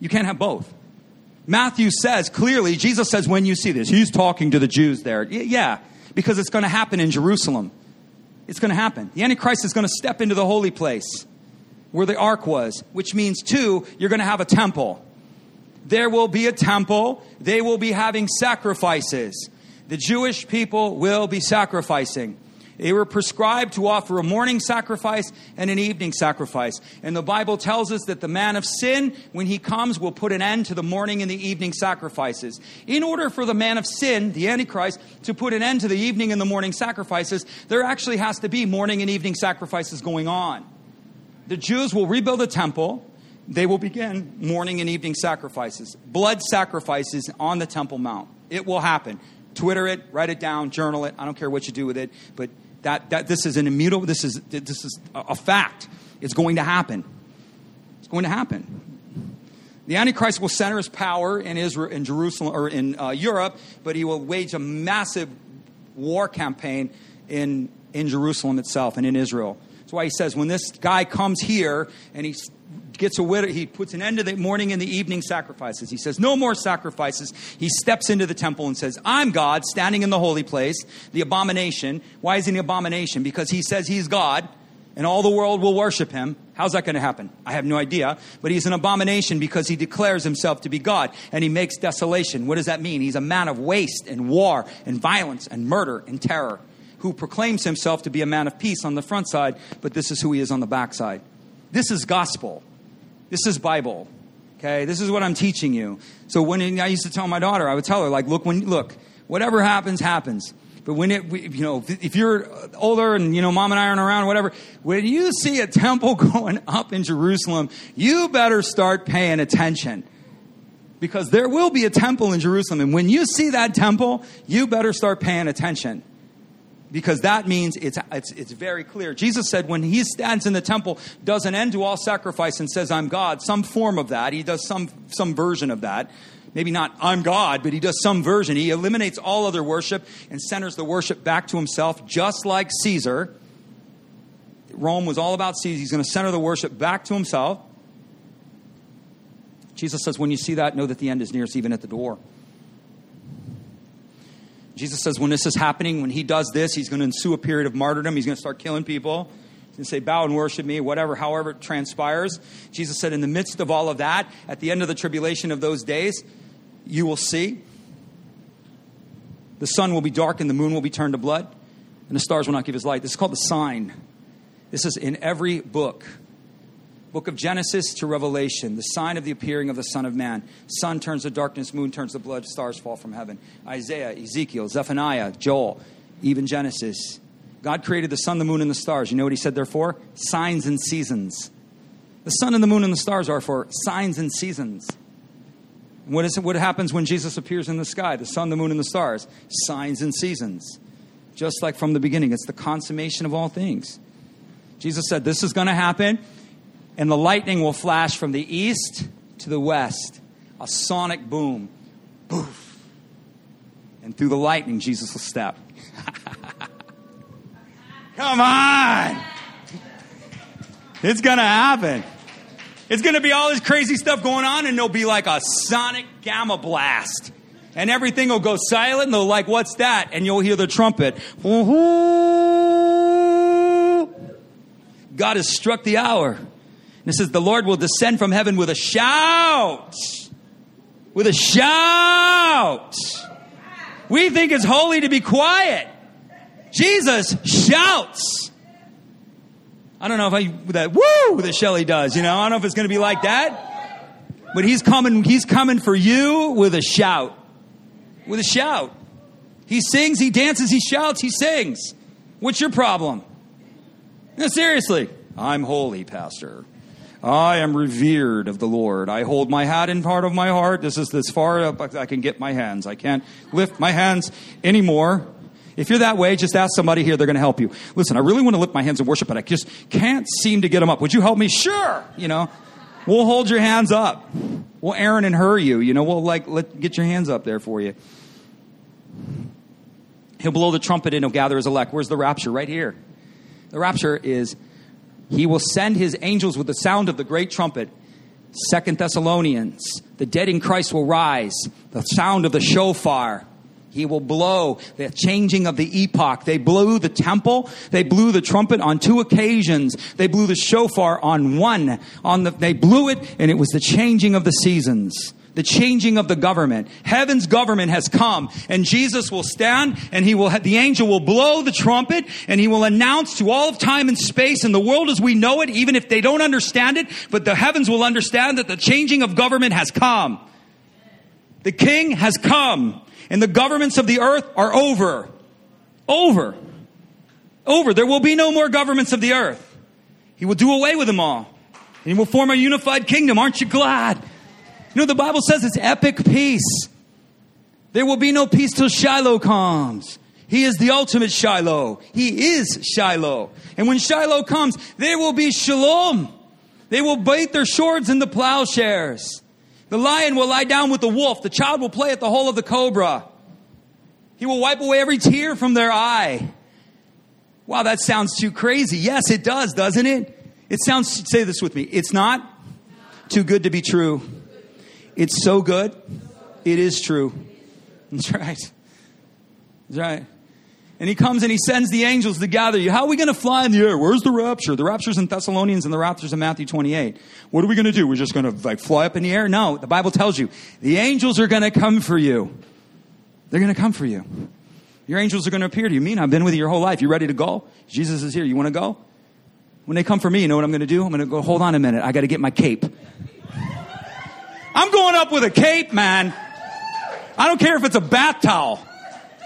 You can't have both. Matthew says clearly, Jesus says when you see this, he's talking to the Jews there. Yeah, because it's going to happen in Jerusalem. It's going to happen. The Antichrist is going to step into the holy place where the ark was, which means, two, you're going to have a temple there will be a temple. They will be having sacrifices. The Jewish people will be sacrificing. They were prescribed to offer a morning sacrifice and an evening sacrifice. And the Bible tells us that the man of sin, when he comes, will put an end to the morning and the evening sacrifices. In order for the man of sin, the Antichrist, to put an end to the evening and the morning sacrifices, there actually has to be morning and evening sacrifices going on. The Jews will rebuild a temple they will begin morning and evening sacrifices, blood sacrifices on the Temple Mount. It will happen. Twitter it, write it down, journal it. I don't care what you do with it, but that, that this is an immutable, this is, this is a fact. It's going to happen. It's going to happen. The Antichrist will center his power in Israel, in Jerusalem, or in uh, Europe, but he will wage a massive war campaign in, in Jerusalem itself and in Israel. Why he says when this guy comes here and he gets a widow, he puts an end to the morning and the evening sacrifices. He says, No more sacrifices. He steps into the temple and says, I'm God, standing in the holy place, the abomination. Why is he an abomination? Because he says he's God and all the world will worship him. How's that going to happen? I have no idea. But he's an abomination because he declares himself to be God and he makes desolation. What does that mean? He's a man of waste and war and violence and murder and terror who proclaims himself to be a man of peace on the front side, but this is who he is on the back side. This is gospel. This is Bible. Okay, this is what I'm teaching you. So when I used to tell my daughter, I would tell her like, look, when look, whatever happens, happens. But when it, you know, if you're older and, you know, mom and I aren't around, whatever, when you see a temple <laughs> going up in Jerusalem, you better start paying attention. Because there will be a temple in Jerusalem. And when you see that temple, you better start paying attention. Because that means it's, it's, it's very clear. Jesus said when he stands in the temple, does an end to all sacrifice and says, I'm God, some form of that. He does some, some version of that. Maybe not I'm God, but he does some version. He eliminates all other worship and centers the worship back to himself, just like Caesar. Rome was all about Caesar. He's going to center the worship back to himself. Jesus says, when you see that, know that the end is near. It's even at the door. Jesus says, when this is happening, when he does this, he's going to ensue a period of martyrdom. He's going to start killing people. He's going to say, bow and worship me, whatever, however it transpires. Jesus said, in the midst of all of that, at the end of the tribulation of those days, you will see the sun will be dark and the moon will be turned to blood, and the stars will not give his light. This is called the sign. This is in every book book of Genesis to Revelation, the sign of the appearing of the Son of Man. Sun turns to darkness, moon turns to blood, stars fall from heaven. Isaiah, Ezekiel, Zephaniah, Joel, even Genesis. God created the sun, the moon, and the stars. You know what he said therefore? Signs and seasons. The sun and the moon and the stars are for signs and seasons. What, is, what happens when Jesus appears in the sky? The sun, the moon, and the stars. Signs and seasons. Just like from the beginning, it's the consummation of all things. Jesus said, This is going to happen and the lightning will flash from the east to the west. A sonic boom. Poof. And through the lightning, Jesus will step. <laughs> Come on! It's gonna happen. It's gonna be all this crazy stuff going on, and there'll be like a sonic gamma blast. And everything will go silent, and they'll like, what's that? And you'll hear the trumpet. God has struck the hour. And it says, The Lord will descend from heaven with a shout. With a shout. We think it's holy to be quiet. Jesus shouts. I don't know if I, that woo that Shelly does, you know, I don't know if it's going to be like that. But he's coming, he's coming for you with a shout. With a shout. He sings, he dances, he shouts, he sings. What's your problem? No, seriously. I'm holy, Pastor. I am revered of the Lord. I hold my hat in part of my heart. This is as far up as I can get my hands. I can't lift my hands anymore. If you're that way, just ask somebody here. They're going to help you. Listen, I really want to lift my hands in worship, but I just can't seem to get them up. Would you help me? Sure. You know, we'll hold your hands up. We'll Aaron and Hur you. You know, we'll like let get your hands up there for you. He'll blow the trumpet and he'll gather his elect. Where's the rapture? Right here. The rapture is he will send his angels with the sound of the great trumpet. Second Thessalonians, the dead in Christ will rise. The sound of the shofar. He will blow the changing of the epoch. They blew the temple. They blew the trumpet on two occasions. They blew the shofar on one. On the, they blew it and it was the changing of the seasons the changing of the government. Heaven's government has come and Jesus will stand and he will the angel will blow the trumpet and he will announce to all of time and space and the world as we know it, even if they don't understand it, but the heavens will understand that the changing of government has come. The king has come and the governments of the earth are over. Over. Over. There will be no more governments of the earth. He will do away with them all. And he will form a unified kingdom. Aren't you glad? You know, the Bible says it's epic peace. There will be no peace till Shiloh comes. He is the ultimate Shiloh. He is Shiloh. And when Shiloh comes, there will be shalom. They will bait their swords in the plowshares. The lion will lie down with the wolf. The child will play at the hole of the cobra. He will wipe away every tear from their eye. Wow, that sounds too crazy. Yes, it does, doesn't it? It sounds, say this with me. It's not too good to be true. It's so good. It is true. That's right. That's right. And he comes and he sends the angels to gather you. How are we going to fly in the air? Where's the rapture? The rapture's in Thessalonians and the rapture's in Matthew 28. What are we going to do? We're just going to like fly up in the air? No, the Bible tells you the angels are going to come for you. They're going to come for you. Your angels are going to appear to you. Mean I've been with you your whole life. You ready to go? Jesus is here. You want to go? When they come for me, you know what I'm going to do? I'm going to go, hold on a minute. I got to get my cape. I'm going up with a cape, man. I don't care if it's a bath towel.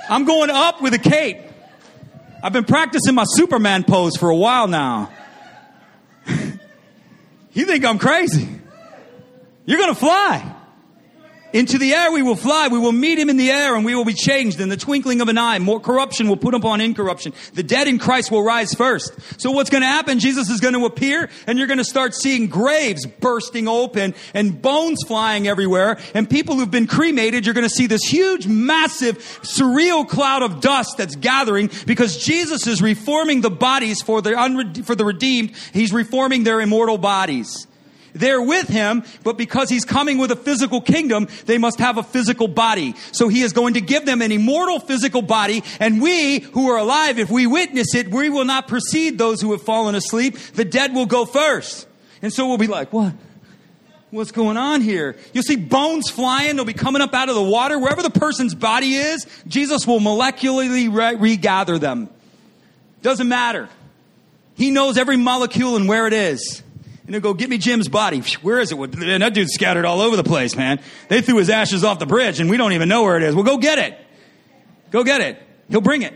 I'm going up with a cape. I've been practicing my Superman pose for a while now. <laughs> you think I'm crazy? You're going to fly. Into the air we will fly. We will meet him in the air and we will be changed in the twinkling of an eye. More corruption will put upon incorruption. The dead in Christ will rise first. So what's going to happen? Jesus is going to appear and you're going to start seeing graves bursting open and bones flying everywhere. And people who've been cremated, you're going to see this huge, massive, surreal cloud of dust that's gathering because Jesus is reforming the bodies for the, unre- for the redeemed. He's reforming their immortal bodies. They're with him, but because he's coming with a physical kingdom, they must have a physical body. So he is going to give them an immortal physical body, and we who are alive, if we witness it, we will not precede those who have fallen asleep. The dead will go first. And so we'll be like, what? What's going on here? You'll see bones flying. They'll be coming up out of the water. Wherever the person's body is, Jesus will molecularly re- regather them. Doesn't matter. He knows every molecule and where it is. And he'll go, get me Jim's body. Where is it? And that dude's scattered all over the place, man. They threw his ashes off the bridge and we don't even know where it is. Well, go get it. Go get it. He'll bring it.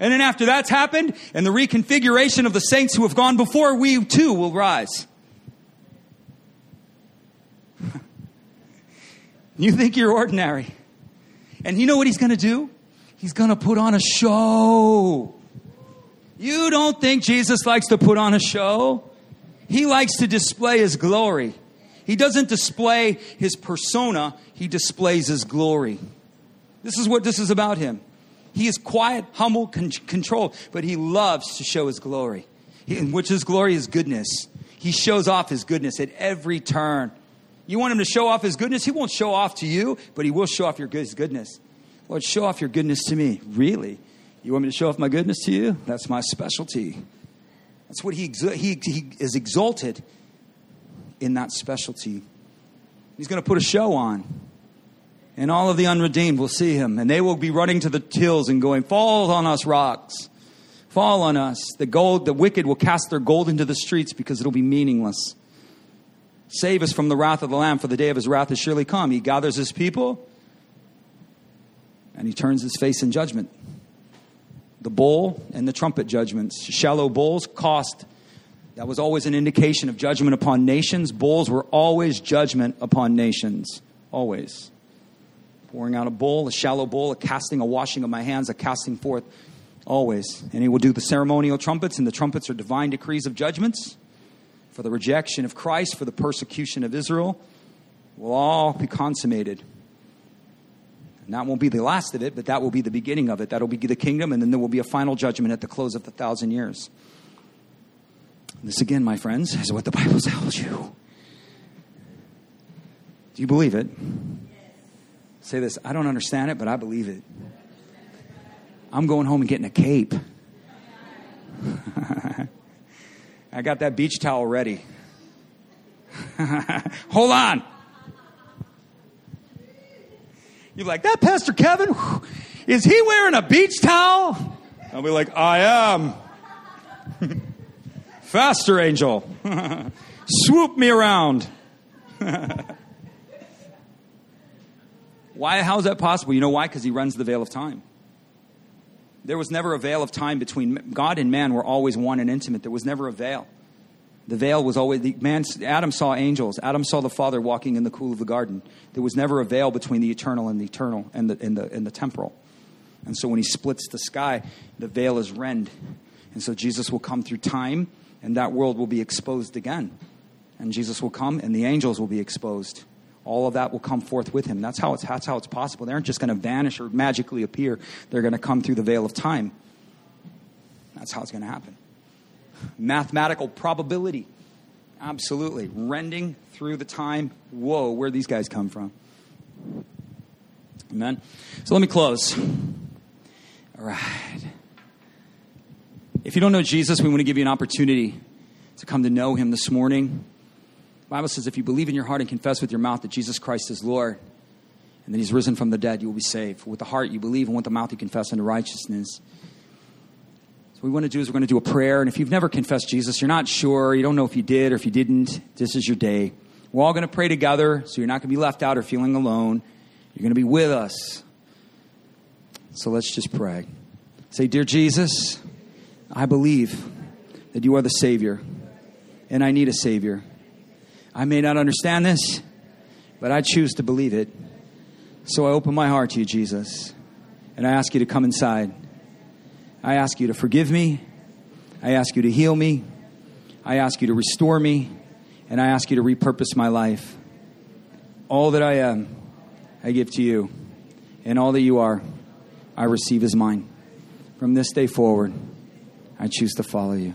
And then after that's happened and the reconfiguration of the saints who have gone before, we too will rise. <laughs> you think you're ordinary. And you know what he's going to do? He's going to put on a show. You don't think Jesus likes to put on a show? He likes to display his glory. He doesn't display his persona, he displays his glory. This is what this is about him. He is quiet, humble, con- controlled, but he loves to show his glory, he, which his glory is goodness. He shows off his goodness at every turn. You want him to show off his goodness? He won't show off to you, but he will show off your his goodness. Lord, show off your goodness to me. Really? You want me to show off my goodness to you? That's my specialty. That's what he, he, he is exalted in that specialty. He's going to put a show on. And all of the unredeemed will see him. And they will be running to the hills and going, Fall on us, rocks. Fall on us. The gold, the wicked will cast their gold into the streets because it'll be meaningless. Save us from the wrath of the Lamb, for the day of his wrath has surely come. He gathers his people and he turns his face in judgment the bowl and the trumpet judgments. Shallow bowls cost. That was always an indication of judgment upon nations. Bowls were always judgment upon nations. Always. Pouring out a bowl, a shallow bowl, a casting, a washing of my hands, a casting forth. Always. And he will do the ceremonial trumpets, and the trumpets are divine decrees of judgments for the rejection of Christ, for the persecution of Israel. Will all be consummated. And that won't be the last of it, but that will be the beginning of it. That'll be the kingdom, and then there will be a final judgment at the close of the thousand years. This, again, my friends, is what the Bible tells you. Do you believe it? Say this I don't understand it, but I believe it. I'm going home and getting a cape. <laughs> I got that beach towel ready. <laughs> Hold on. You're like, that Pastor Kevin, is he wearing a beach towel? I'll be like, I am. <laughs> Faster, angel. <laughs> Swoop me around. <laughs> why? How is that possible? You know why? Because he runs the veil of time. There was never a veil of time between God and man. Were always one and intimate. There was never a veil. The veil was always the man. Adam saw angels. Adam saw the Father walking in the cool of the garden. There was never a veil between the eternal and the eternal and the and the and the temporal. And so when he splits the sky, the veil is rend. And so Jesus will come through time, and that world will be exposed again. And Jesus will come, and the angels will be exposed. All of that will come forth with him. That's how it's that's how it's possible. They aren't just going to vanish or magically appear. They're going to come through the veil of time. That's how it's going to happen mathematical probability. Absolutely. Rending through the time. Whoa, where these guys come from? Amen. So let me close. All right. If you don't know Jesus, we want to give you an opportunity to come to know him this morning. The Bible says if you believe in your heart and confess with your mouth that Jesus Christ is Lord and that he's risen from the dead, you will be saved. With the heart you believe and with the mouth you confess unto righteousness. We want to do is we're going to do a prayer. And if you've never confessed Jesus, you're not sure, you don't know if you did or if you didn't, this is your day. We're all going to pray together, so you're not going to be left out or feeling alone. You're going to be with us. So let's just pray. Say, Dear Jesus, I believe that you are the Savior, and I need a Savior. I may not understand this, but I choose to believe it. So I open my heart to you, Jesus, and I ask you to come inside. I ask you to forgive me. I ask you to heal me. I ask you to restore me. And I ask you to repurpose my life. All that I am, I give to you. And all that you are, I receive as mine. From this day forward, I choose to follow you.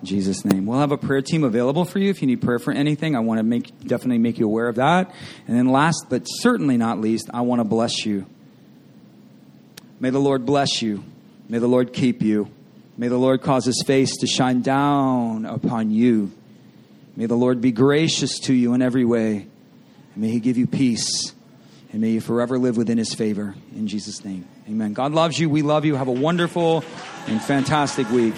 In Jesus' name. We'll have a prayer team available for you if you need prayer for anything. I want to make definitely make you aware of that. And then last but certainly not least, I want to bless you. May the Lord bless you. May the Lord keep you. May the Lord cause his face to shine down upon you. May the Lord be gracious to you in every way. And may he give you peace. And may you forever live within his favor. In Jesus' name. Amen. God loves you. We love you. Have a wonderful and fantastic week.